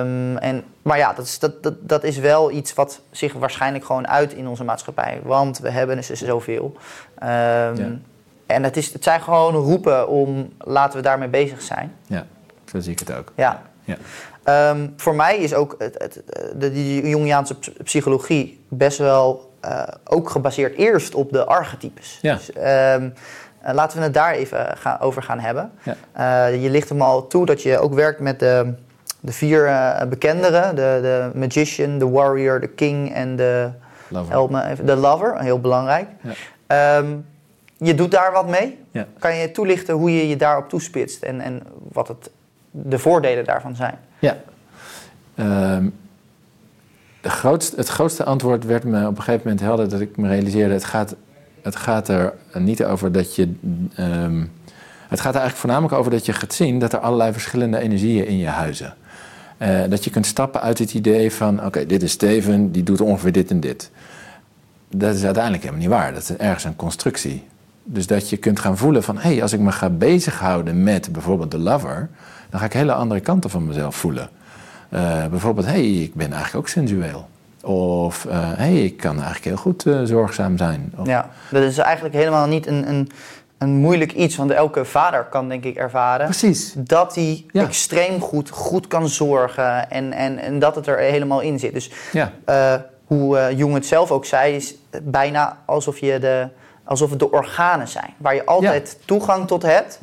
Ehm, en, maar ja, dat is, dat, dat, dat is wel iets wat zich waarschijnlijk gewoon uit in onze maatschappij. Want we hebben er zoveel. Ehm, Ja. En het, is, het zijn gewoon roepen om laten we daarmee bezig zijn. ja, zo zie ik het ook. Ja. Ja. Ehm, voor mij is ook het, het, de, die Jungiaanse ps- psychologie best wel eh, ook gebaseerd eerst op de archetypes. Ja. Dus, laten we het daar even gaan, over gaan hebben. Ja. Eh, je ligt hem al toe dat je ook werkt met de, de vier eh, bekenderen. De, de magician, de warrior, de king en de, Lover. help me even, de lover. Heel belangrijk. Ja. Ehm, je doet daar wat mee. Ja. Kan je toelichten hoe je je daarop toespitst en, en wat het, de voordelen daarvan zijn? Ja. Ehm, de grootste, het grootste antwoord werd me op een gegeven moment helder dat ik me realiseerde: het gaat, het gaat er niet over dat je. ehm, het gaat er eigenlijk voornamelijk over dat je gaat zien dat er allerlei verschillende energieën in je huizen. Eh, dat je kunt stappen uit het idee van: oké, dit is Steven, die doet ongeveer dit en dit. Dat is uiteindelijk helemaal niet waar. Dat is ergens een constructie. Dus dat je kunt gaan voelen van... hé, hey, als ik me ga bezighouden met bijvoorbeeld de lover... dan ga ik hele andere kanten van mezelf voelen. Eh, bijvoorbeeld, hé, hey, ik ben eigenlijk ook sensueel. Of, hé, hey, ik kan eigenlijk heel goed eh, zorgzaam zijn. Of, Ja, dat is eigenlijk helemaal niet een, een, een moeilijk iets. Want elke vader kan denk ik ervaren Precies. dat hij Ja. extreem goed, goed kan zorgen. En, en, en dat het er helemaal in zit. Dus Ja, eh, hoe eh, Jung het zelf ook zei, is bijna alsof, je de, alsof het de organen zijn. Waar je altijd toegang tot hebt.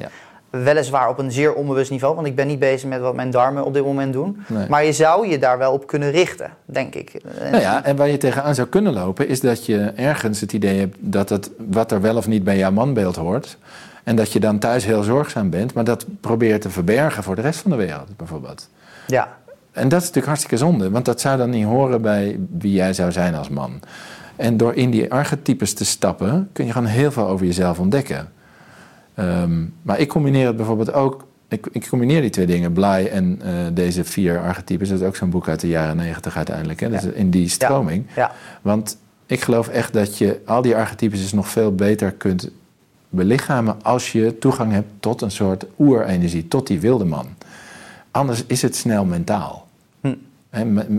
Weliswaar op een zeer onbewust niveau, want ik ben niet bezig met wat mijn darmen op dit moment doen. Nee. Maar je zou je daar wel op kunnen richten, denk ik. Nou ja, en waar je tegenaan zou kunnen lopen, is dat je ergens het idee hebt dat het wat er wel of niet bij jouw manbeeld hoort. En dat je dan thuis heel zorgzaam bent, maar dat probeert te verbergen voor de rest van de wereld, bijvoorbeeld. ja. En dat is natuurlijk hartstikke zonde, want dat zou dan niet horen bij wie jij zou zijn als man. En door in die archetypes te stappen, kun je gewoon heel veel over jezelf ontdekken. Ehm, maar ik combineer het bijvoorbeeld ook. Ik, ik combineer die twee dingen, Bly en eh, deze vier archetypes. Dat is ook zo'n boek uit de jaren negentig uiteindelijk. Hè? Dat Ja. is in die stroming. Ja. Want ik geloof echt dat je al die archetypes dus nog veel beter kunt belichamen als je toegang hebt tot een soort oerenergie, tot die wilde man. Anders is het snel mentaal. Hm.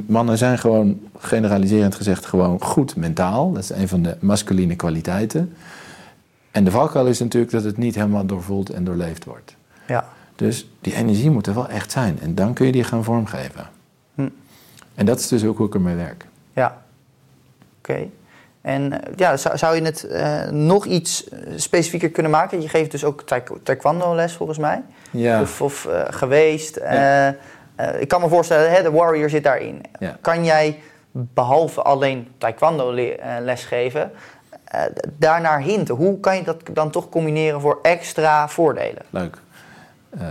Mannen zijn gewoon, generaliserend gezegd, gewoon goed mentaal. Dat is een van de masculine kwaliteiten. En de valkuil is natuurlijk dat het niet helemaal doorvoeld en doorleefd wordt. ja. Dus die energie moet er wel echt zijn. En dan kun je die gaan vormgeven. Hm. En dat is dus ook hoe ik ermee werk. Ja. Oké. En eh, ja, zou, zou je het eh, nog iets eh, specifieker kunnen maken? Je geeft dus ook taek- taekwondo les volgens mij. Ja. Of, of geweest. Ja. Ik kan me voorstellen, hè, de warrior zit daarin. Ja. Kan jij behalve alleen taekwondo le- lesgeven, eh, daarnaar hinten? Hoe kan je dat dan toch combineren voor extra voordelen? Leuk. Eh,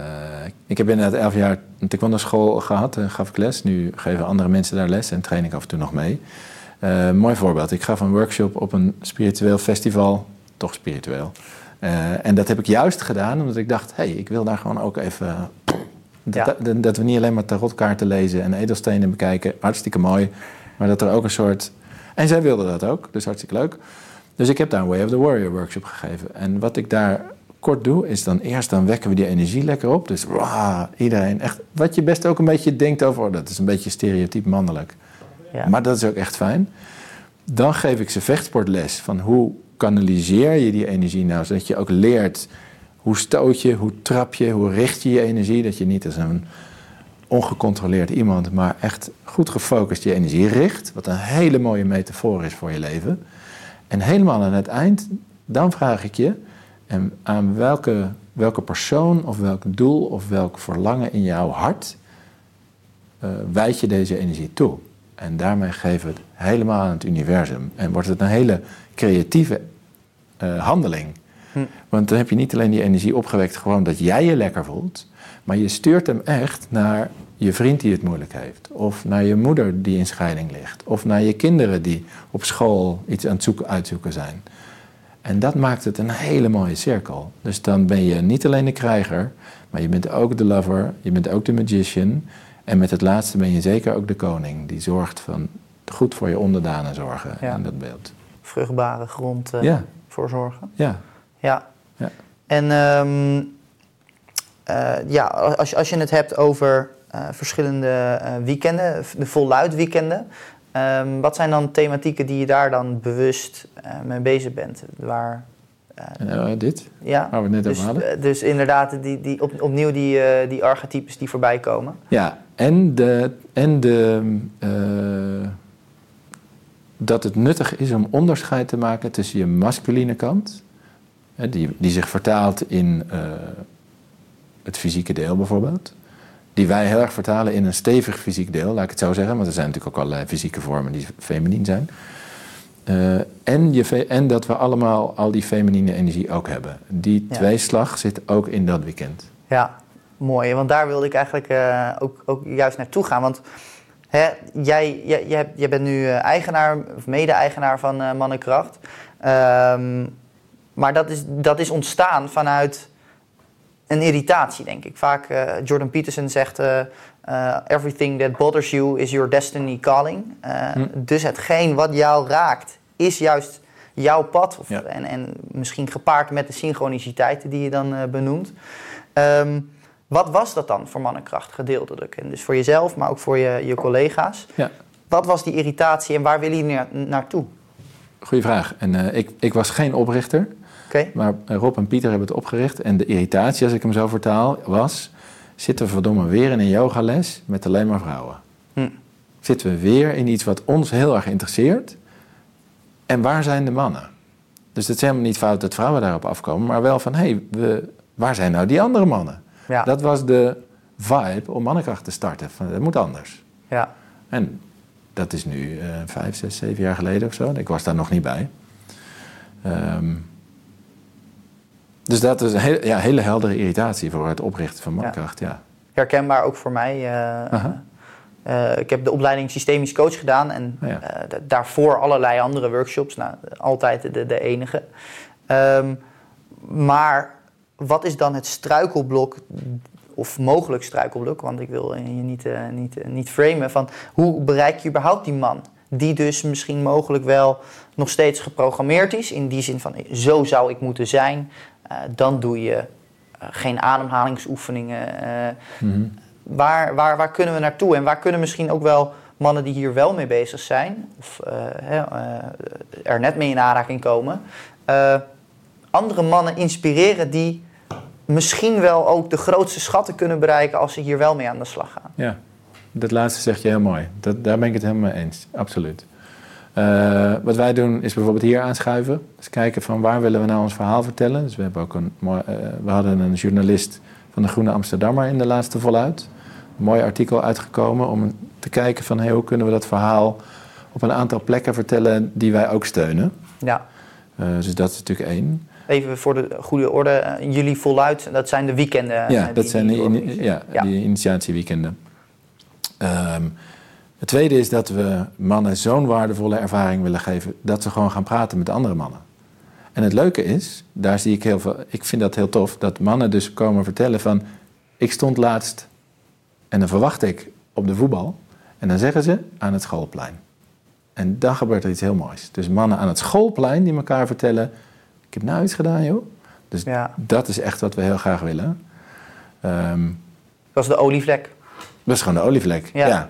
ik heb inderdaad elf jaar een taekwondo school gehad en gaf ik les. Nu geven andere mensen daar les en train ik af en toe nog mee. Eh, mooi voorbeeld. Ik gaf een workshop op een spiritueel festival. Toch spiritueel. En dat heb ik juist gedaan omdat ik dacht... hé, hey, ik wil daar gewoon ook even... Dat, Ja. dat, dat we niet alleen maar tarotkaarten lezen en edelstenen bekijken. Hartstikke mooi. Maar dat er ook een soort... En zij wilden dat ook, dus hartstikke leuk. Dus ik heb daar een Way of the Warrior workshop gegeven. En wat ik daar kort doe, is dan eerst dan wekken we die energie lekker op. Dus iedereen echt... Wat je best ook een beetje denkt over... oh, dat is een beetje stereotyp mannelijk. Ja. Maar dat is ook echt fijn. Dan geef ik ze vechtsportles van hoe kanaliseer je die energie nou, zodat je ook leert hoe stoot je, hoe trap je, hoe richt je je energie, dat je niet als een ongecontroleerd iemand, maar echt goed gefocust je energie richt. Wat een hele mooie metafoor is voor je leven. En helemaal aan het eind, dan vraag ik je, en aan welke, welke persoon of welk doel of welk verlangen in jouw hart uh, wijd je deze energie toe? En daarmee geven we het helemaal aan het universum. En wordt het een hele creatieve uh, handeling. Hm. Want dan heb je niet alleen die energie opgewekt, gewoon dat jij je lekker voelt. Maar je stuurt hem echt naar je vriend die het moeilijk heeft. Of naar je moeder die in scheiding ligt. Of naar je kinderen die op school iets aan het zoeken, uitzoeken zijn. En dat maakt het een hele mooie cirkel. Dus dan ben je niet alleen de krijger, maar je bent ook de lover, je bent ook de magician. En met het laatste ben je zeker ook de koning, die zorgt van goed voor je onderdanen zorgen in dat beeld. Vruchtbare grond uh, ja. voor zorgen. Ja. Ja. ja. En um, uh, ja, als, als je het hebt over verschillende weekenden, de voluit weekenden. Um, wat zijn dan thematieken die je daar dan bewust mee bezig bent? Waar, dit? Ja. Waar we het net dus, over hadden. Dus inderdaad, die, die, op, opnieuw die, die archetypes die voorbij komen. Ja, en, de, en de, uh, dat het nuttig is om onderscheid te maken tussen je masculine kant, hè, die, die zich vertaalt in uh, het fysieke deel bijvoorbeeld, die wij heel erg vertalen in een stevig fysiek deel, laat ik het zo zeggen, want er zijn natuurlijk ook allerlei fysieke vormen die feminien zijn. Uh, en, je, en dat we allemaal al die feminine energie ook hebben. Die ja. tweeslag zit ook in dat weekend. Ja, mooi. Want daar wilde ik eigenlijk uh, ook, ook juist naartoe gaan. Want hè, jij, jij, jij, jij, bent nu eh, eigenaar of mede-eigenaar van uh, Mannenkracht. Um, maar dat is, dat is ontstaan vanuit een irritatie, denk ik. Vaak, uh, Jordan Peterson zegt... everything that bothers you is your destiny calling. Hm. Dus hetgeen wat jou raakt, is juist jouw pad. Of, ja. en, en misschien gepaard met de synchroniciteiten die je dan benoemt. Um, wat was dat dan voor mannenkracht gedeeltelijk? En dus voor jezelf, maar ook voor je, je collega's. Ja. Wat was die irritatie en waar jullie na naartoe? Goeie vraag. En ik, ik was geen oprichter. Okay. Maar Rob en Pieter hebben het opgericht. En de irritatie, als ik hem zo vertaal, was... zitten we verdomme weer in een yogales met alleen maar vrouwen. Hm. Zitten we weer in iets wat ons heel erg interesseert. En waar zijn de mannen? Dus het is helemaal niet fout dat vrouwen daarop afkomen... maar wel van, hé, hey, we, waar zijn nou die andere mannen? Ja. Dat was de vibe om mannenkracht te starten. Van, dat moet anders. Ja. En dat is nu uh, vijf, zes, zeven jaar geleden of zo. Ik was daar nog niet bij. Um, dus dat is een heel, ja, hele heldere irritatie voor het oprichten van mannenkracht. Ja. ja. Herkenbaar ook voor mij. Uh, uh, ik heb de opleiding systemisch coach gedaan en ja. daarvoor allerlei andere workshops. Nou, altijd de, de enige. Um, maar wat is dan het struikelblok, of mogelijk struikelblok, want ik wil je niet, uh, niet, niet framen, van hoe bereik je überhaupt die man? Die dus misschien mogelijk wel nog steeds geprogrammeerd is, in die zin van zo zou ik moeten zijn. Uh, dan doe je geen ademhalingsoefeningen. Mm-hmm. waar, waar, waar kunnen we naartoe? En waar kunnen misschien ook wel mannen die hier wel mee bezig zijn, of er net mee in aanraking komen, andere mannen inspireren die misschien wel ook de grootste schatten kunnen bereiken als ze hier wel mee aan de slag gaan. Ja, dat laatste zeg je heel mooi. Dat, daar ben ik het helemaal mee eens, absoluut. Uh, wat wij doen is bijvoorbeeld hier aanschuiven. Dus kijken van waar willen we nou ons verhaal vertellen. Dus we, hebben ook een, uh, we hadden een journalist van de Groene Amsterdammer in de laatste voluit. Een mooi artikel uitgekomen om te kijken van hey, hoe kunnen we dat verhaal op een aantal plekken vertellen die wij ook steunen. Ja. Uh, dus dat is natuurlijk één. Even voor de goede orde, jullie voluit, dat zijn de weekenden. Ja, dat zijn die, ja, ja. die initiatieweekenden. Um, het tweede is dat we mannen zo'n waardevolle ervaring willen geven dat ze gewoon gaan praten met andere mannen. En het leuke is, daar zie ik heel veel, ik vind dat heel tof, dat mannen dus komen vertellen van, ik stond laatst en dan verwacht ik op de voetbal en dan zeggen ze aan het schoolplein. En dan gebeurt er iets heel moois. Dus mannen aan het schoolplein die elkaar vertellen, ik heb nou iets gedaan, joh. Dus ja. dat is echt wat we heel graag willen. Um, dat is de olievlek. Dat is gewoon de olievlek, ja. ja.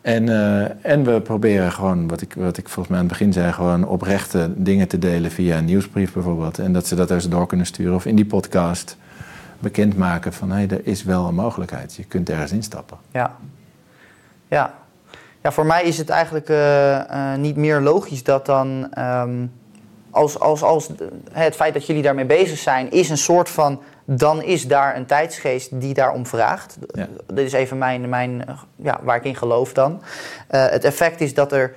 En, uh, en we proberen gewoon, wat ik, wat ik volgens mij aan het begin zei, gewoon oprechte dingen te delen via een nieuwsbrief bijvoorbeeld. En dat ze dat eens door kunnen sturen of in die podcast. bekendmaken van hé, er is wel een mogelijkheid. Je kunt ergens instappen. Ja. Ja. Ja, voor mij is het eigenlijk eh, eh, niet meer logisch dat dan. ehm, als, als, als het feit dat jullie daarmee bezig zijn, is een soort van. Dan is daar een tijdsgeest die daarom vraagt. Ja. Dit is even mijn, mijn, ja, waar ik in geloof dan. Eh, het effect is dat er,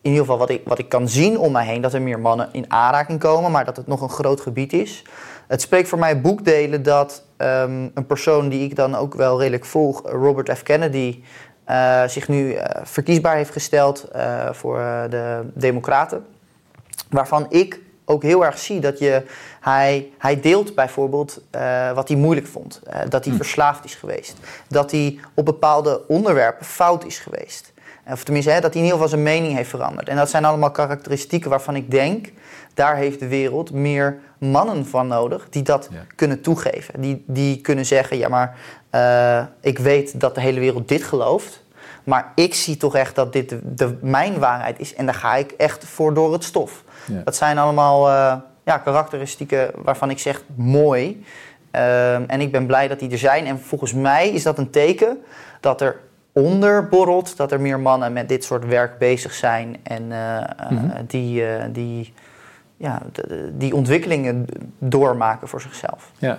in ieder geval wat ik, wat ik kan zien om mij heen, dat er meer mannen in aanraking komen, maar dat het nog een groot gebied is. Het spreekt voor mij boekdelen dat ehm, een persoon die ik dan ook wel redelijk volg, Robert F. Kennedy, eh, zich nu eh, verkiesbaar heeft gesteld voor de Democraten. Waarvan ik ook heel erg zie dat je. Hij, hij deelt bijvoorbeeld eh, wat hij moeilijk vond. Eh, dat hij verslaafd is geweest. Dat hij op bepaalde onderwerpen fout is geweest. Of tenminste, hè, dat hij in ieder geval zijn mening heeft veranderd. En dat zijn allemaal karakteristieken waarvan ik denk. Daar heeft de wereld meer mannen van nodig die dat Ja. kunnen toegeven. Die, die kunnen zeggen: ja, maar eh, ik weet dat de hele wereld dit gelooft. Maar ik zie toch echt dat dit de, de- mijn waarheid is. En daar ga ik echt voor door het stof. Ja. Dat zijn allemaal eh, ja, karakteristieken waarvan ik zeg mooi. Ehm, en ik ben blij dat die er zijn. En volgens mij is dat een teken dat er onder borrelt dat er meer mannen met dit soort werk bezig zijn. En eh, eh, Mhm. die, die, ja, die ontwikkelingen doormaken voor zichzelf. Ja.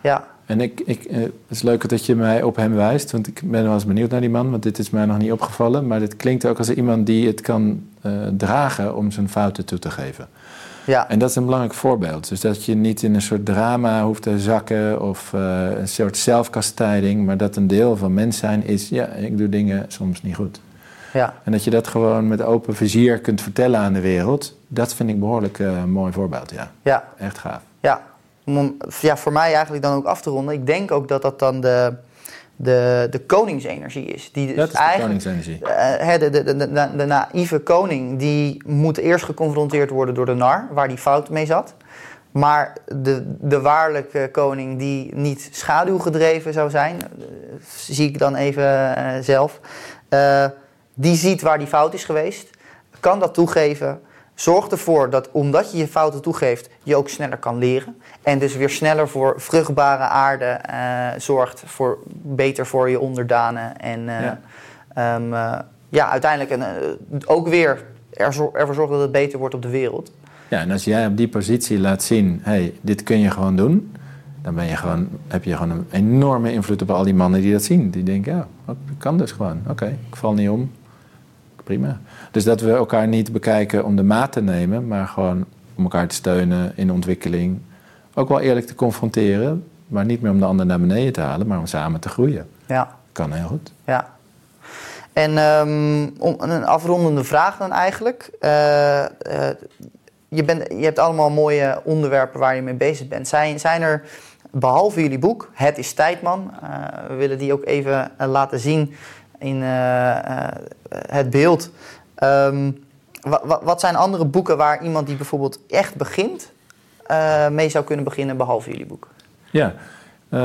Ja, En ik, ik, eh, het is leuk dat je mij op hem wijst, want ik ben wel eens benieuwd naar die man, want dit is mij nog niet opgevallen. Maar dit klinkt ook als iemand die het kan eh, dragen om zijn fouten toe te geven. ja, En dat is een belangrijk voorbeeld. Dus dat je niet in een soort drama hoeft te zakken of eh, een soort zelfkastijding, maar dat een deel van mens zijn is, ja, ik doe dingen soms niet goed. ja, En dat je dat gewoon met open vizier kunt vertellen aan de wereld, dat vind ik behoorlijk eh, een mooi voorbeeld, ja. ja. Echt gaaf. Ja, om, ja, voor mij eigenlijk dan ook af te ronden. Ik denk ook dat dat dan de, de, de koningsenergie is. Die dus Dat is de eigenlijk, koningsenergie. eh, de, de, de, de, de naïeve koning, die moet eerst geconfronteerd worden door de nar, waar die fout mee zat. Maar de, de waarlijke koning die niet schaduwgedreven zou zijn, eh, zie ik dan even eh, zelf, die ziet waar die fout is geweest, kan dat toegeven. Zorg ervoor dat omdat je je fouten toegeeft, je ook sneller kan leren. En dus weer sneller voor vruchtbare aarde eh, zorgt, voor, beter voor je onderdanen. En eh, Ja. ehm, eh, ja, uiteindelijk een, ook weer ervoor zorgen dat het beter wordt op de wereld. Ja, en als jij op die positie laat zien, hey, dit kun je gewoon doen, dan ben je gewoon, heb je gewoon een enorme invloed op al die mannen die dat zien. Die denken, ja, dat kan dus gewoon. Oké, ik val niet om. Prima. Dus dat we elkaar niet bekijken om de maat te nemen, maar gewoon om elkaar te steunen in ontwikkeling. Ook wel eerlijk te confronteren, maar niet meer om de ander naar beneden te halen, maar om samen te groeien. Ja, Kan heel goed. ja. En ehm, om, een afrondende vraag dan eigenlijk. Eh, eh, je, bent, je hebt allemaal mooie onderwerpen waar je mee bezig bent. Zijn, zijn er, behalve jullie boek, Het is tijd man, eh, we willen die ook even laten zien in het beeld. Ehm, wa- wa- wat zijn andere boeken waar iemand die bijvoorbeeld echt begint, eh, mee zou kunnen beginnen, behalve jullie boek? Ja. Eh,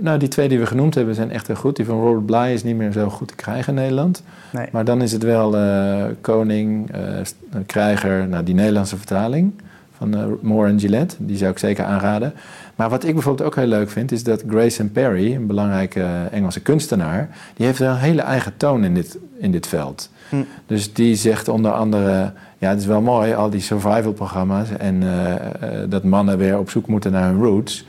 nou, die twee die we genoemd hebben zijn echt heel goed. Die van Robert Bly is niet meer zo goed te krijgen in Nederland. Nee. Maar dan is het wel eh, Koning, Krijger, nou, die Nederlandse vertaling van Moore en Gillette. Die zou ik zeker aanraden. Maar wat ik bijvoorbeeld ook heel leuk vind, is dat Grayson Perry, een belangrijke eh, Engelse kunstenaar, die heeft een hele eigen toon in dit, in dit veld. Hm. Dus die zegt onder andere, ja het is wel mooi, al die survival programma's en eh, eh, dat mannen weer op zoek moeten naar hun roots.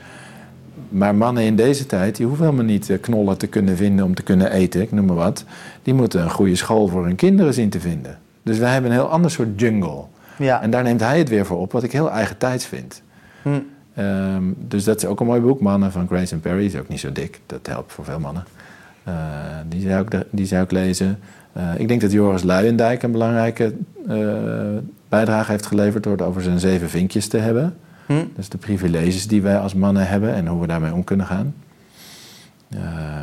Maar mannen in deze tijd, die hoeven helemaal niet knollen te kunnen vinden om te kunnen eten, ik noem maar wat. Die moeten een goede school voor hun kinderen zien te vinden. Dus wij hebben een heel ander soort jungle. Ja. En daar neemt hij het weer voor op, wat ik heel eigen tijds vind. Hm. Ehm, dus dat is ook een mooi boek. Mannen van Grace and Perry is ook niet zo dik. Dat helpt voor veel mannen. Eh, die, zou ik, die zou ik lezen. Eh, ik denk dat Joris Luijendijk een belangrijke eh, bijdrage heeft geleverd... door het over zijn zeven vinkjes te hebben. Hm. Dus de privileges die wij als mannen hebben en hoe we daarmee om kunnen gaan.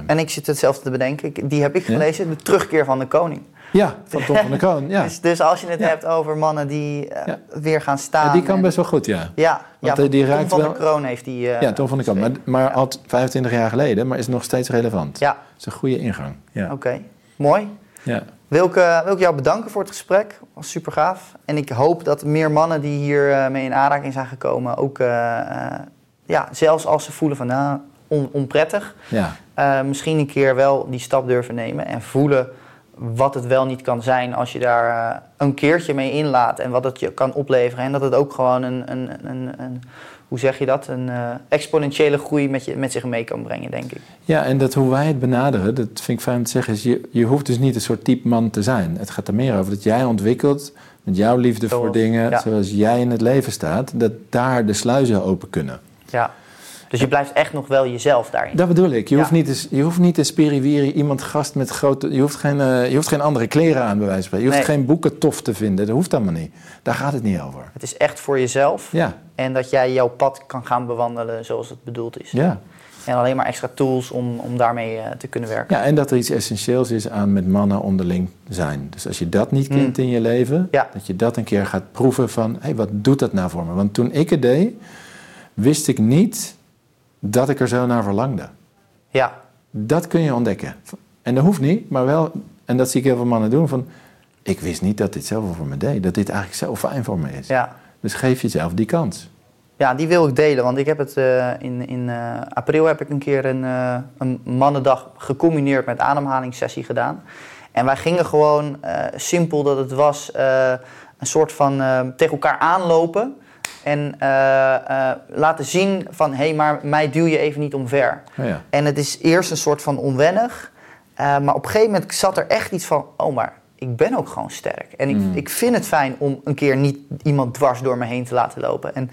En ik zit hetzelfde te bedenken. Die heb ik Ja? gelezen. De terugkeer van de koning. Ja, van Tom van der Kroon. Ja. Dus, dus als je het Ja. hebt over mannen die eh, Ja. weer gaan staan. Ja, die kan en- best wel goed, ja. Ja, ja Want, eh, die Tom van wel- der Kroon heeft die. eh, Ja, Tom van der Kroon. Maar, maar Ja. al 25 jaar geleden, maar is nog steeds relevant. Ja, Dat is een goede ingang. Ja. oké. Mooi. Ja. Wil ik, wil ik jou bedanken voor het gesprek. was super gaaf. En ik hoop dat meer mannen die hier mee in aanraking zijn gekomen, ook ja, zelfs als ze voelen van nou, on- onprettig. Ja. Misschien een keer wel die stap durven nemen en voelen wat het wel niet kan zijn als je daar eh, een keertje mee inlaat en wat het je kan opleveren. En dat het ook gewoon een, een, een, een hoe zeg je dat, een eh, exponentiële groei met, je, met zich mee kan brengen, denk ik. Ja, en dat hoe wij het benaderen, dat vind ik fijn om te zeggen, is je, je hoeft dus niet een soort type man te zijn. Het gaat er meer over dat jij ontwikkelt met jouw liefde voor dingen, ja. zoals jij in het leven staat, dat daar de sluizen open kunnen. Ja. Dus je blijft echt nog wel jezelf daarin. Dat bedoel ik. Je, Ja. hoeft niet je hoeft niet te spiriwiri iemand gast met grote... Je hoeft, geen, eh, je hoeft geen andere kleren aan, bij wijze van spreken. Je hoeft Nee. geen boeken tof te vinden. Dat hoeft allemaal niet. Daar gaat het niet over. Het is echt voor jezelf Ja, en dat jij jouw pad kan gaan bewandelen zoals het bedoeld is. ja. En alleen maar extra tools om, om daarmee eh, te kunnen werken. ja, en dat er iets essentieels is aan met mannen onderling zijn. Dus als je dat niet kent Mm. in je leven... Ja. dat je dat een keer gaat proeven van... hé, hey, wat doet dat nou voor me? Want toen ik het deed, wist ik niet dat ik er zo naar verlangde. Ja, Dat kun je ontdekken. En dat hoeft niet, maar wel... En dat zie ik heel veel mannen doen van... Ik wist niet dat dit zoveel voor me deed. Dat dit eigenlijk zo fijn voor me is. ja. Dus geef jezelf die kans. Ja, die wil ik delen, want ik heb het eh, in, in eh, april heb ik een keer een, eh, een mannendag gecombineerd met ademhalingssessie gedaan. En wij gingen gewoon, simpel dat het was, een soort van tegen elkaar aanlopen. En eh, eh, laten zien van, hé, hey, maar mij duw je even niet omver. Oh ja. En het is eerst een soort van onwennig. eh, maar op een gegeven moment zat er echt iets van... oh, maar ik ben ook gewoon sterk. En ik, Mm. ik vind het fijn om een keer niet iemand dwars door me heen te laten lopen. En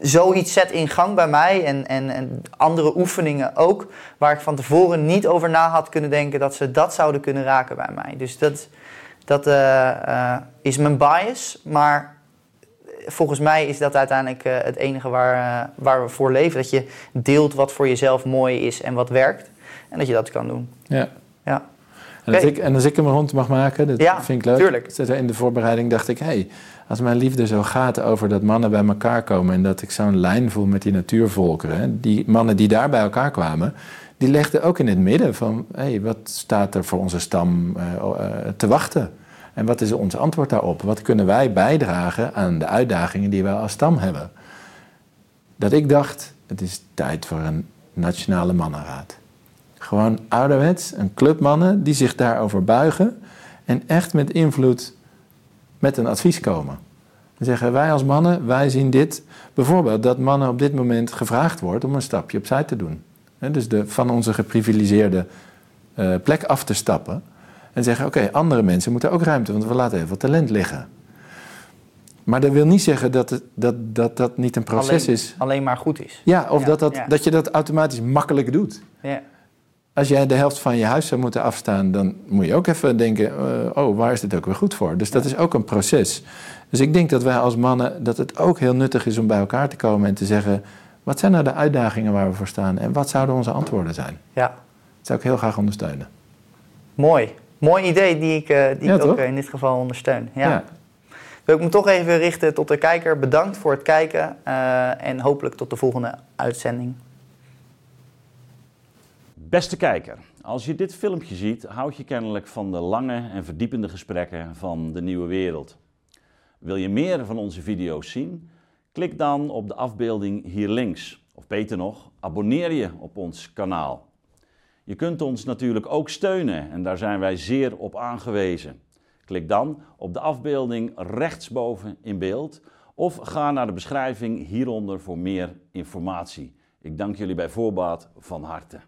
zoiets zet in gang bij mij. En, en, en andere oefeningen ook. Waar ik van tevoren niet over na had kunnen denken... dat ze dat zouden kunnen raken bij mij. Dus dat, dat is mijn bias. Maar volgens mij is dat uiteindelijk eh, het enige waar, eh, waar we voor leven. Dat je deelt wat voor jezelf mooi is en wat werkt. En dat je dat kan doen. Ja. Ja, En, als ik, en als ik hem rond mag maken, dat Ja, vind ik leuk. tuurlijk. In de voorbereiding dacht ik, hé, hey, als mijn liefde zo gaat over dat mannen bij elkaar komen en dat ik zo'n lijn voel met die natuurvolkeren, hè, die mannen die daar bij elkaar kwamen, die legden ook in het midden van, hé, hey, wat staat er voor onze stam eh, te wachten? En wat is ons antwoord daarop? Wat kunnen wij bijdragen aan de uitdagingen die wij als stam hebben? Dat ik dacht, het is tijd voor een nationale mannenraad. Gewoon ouderwets, een club mannen die zich daarover buigen en echt met invloed met een advies komen. Dan zeggen wij als mannen, wij zien dit. Bijvoorbeeld dat mannen op dit moment gevraagd wordt om een stapje opzij te doen. Dus de, van onze geprivilegeerde eh, plek af te stappen. En zeggen, oké, andere mensen moeten ook ruimte, want we laten heel veel talent liggen. Maar dat wil niet zeggen dat het, dat, dat, dat niet een proces alleen, is. alleen maar goed is. Ja, of Ja, dat, dat, ja. dat je dat automatisch makkelijk doet. Ja, Als jij de helft van je huis zou moeten afstaan, dan moet je ook even denken: eh, oh, waar is dit ook weer goed voor? Dus dat is ook een proces. Dus ik denk dat wij als mannen, dat het ook heel nuttig is om bij elkaar te komen en te zeggen: wat zijn nou de uitdagingen waar we voor staan en wat zouden onze antwoorden zijn? ja. Dat zou ik heel graag ondersteunen. mooi. Mooi idee die ik, eh, die Ja, ik ook eh, in dit geval ondersteun. Ja. Wil ik me toch even richten tot de kijker. Bedankt voor het kijken eh, en hopelijk tot de volgende uitzending. Beste kijker, als je dit filmpje ziet, houd je kennelijk van de lange en verdiepende gesprekken van de nieuwe wereld. Wil je meer van onze video's zien? Klik dan op de afbeelding hier links. Of beter nog, abonneer je op ons kanaal. Je kunt ons natuurlijk ook steunen en daar zijn wij zeer op aangewezen. Klik dan op de afbeelding rechtsboven in beeld of ga naar de beschrijving hieronder voor meer informatie. Ik dank jullie bij voorbaat van harte.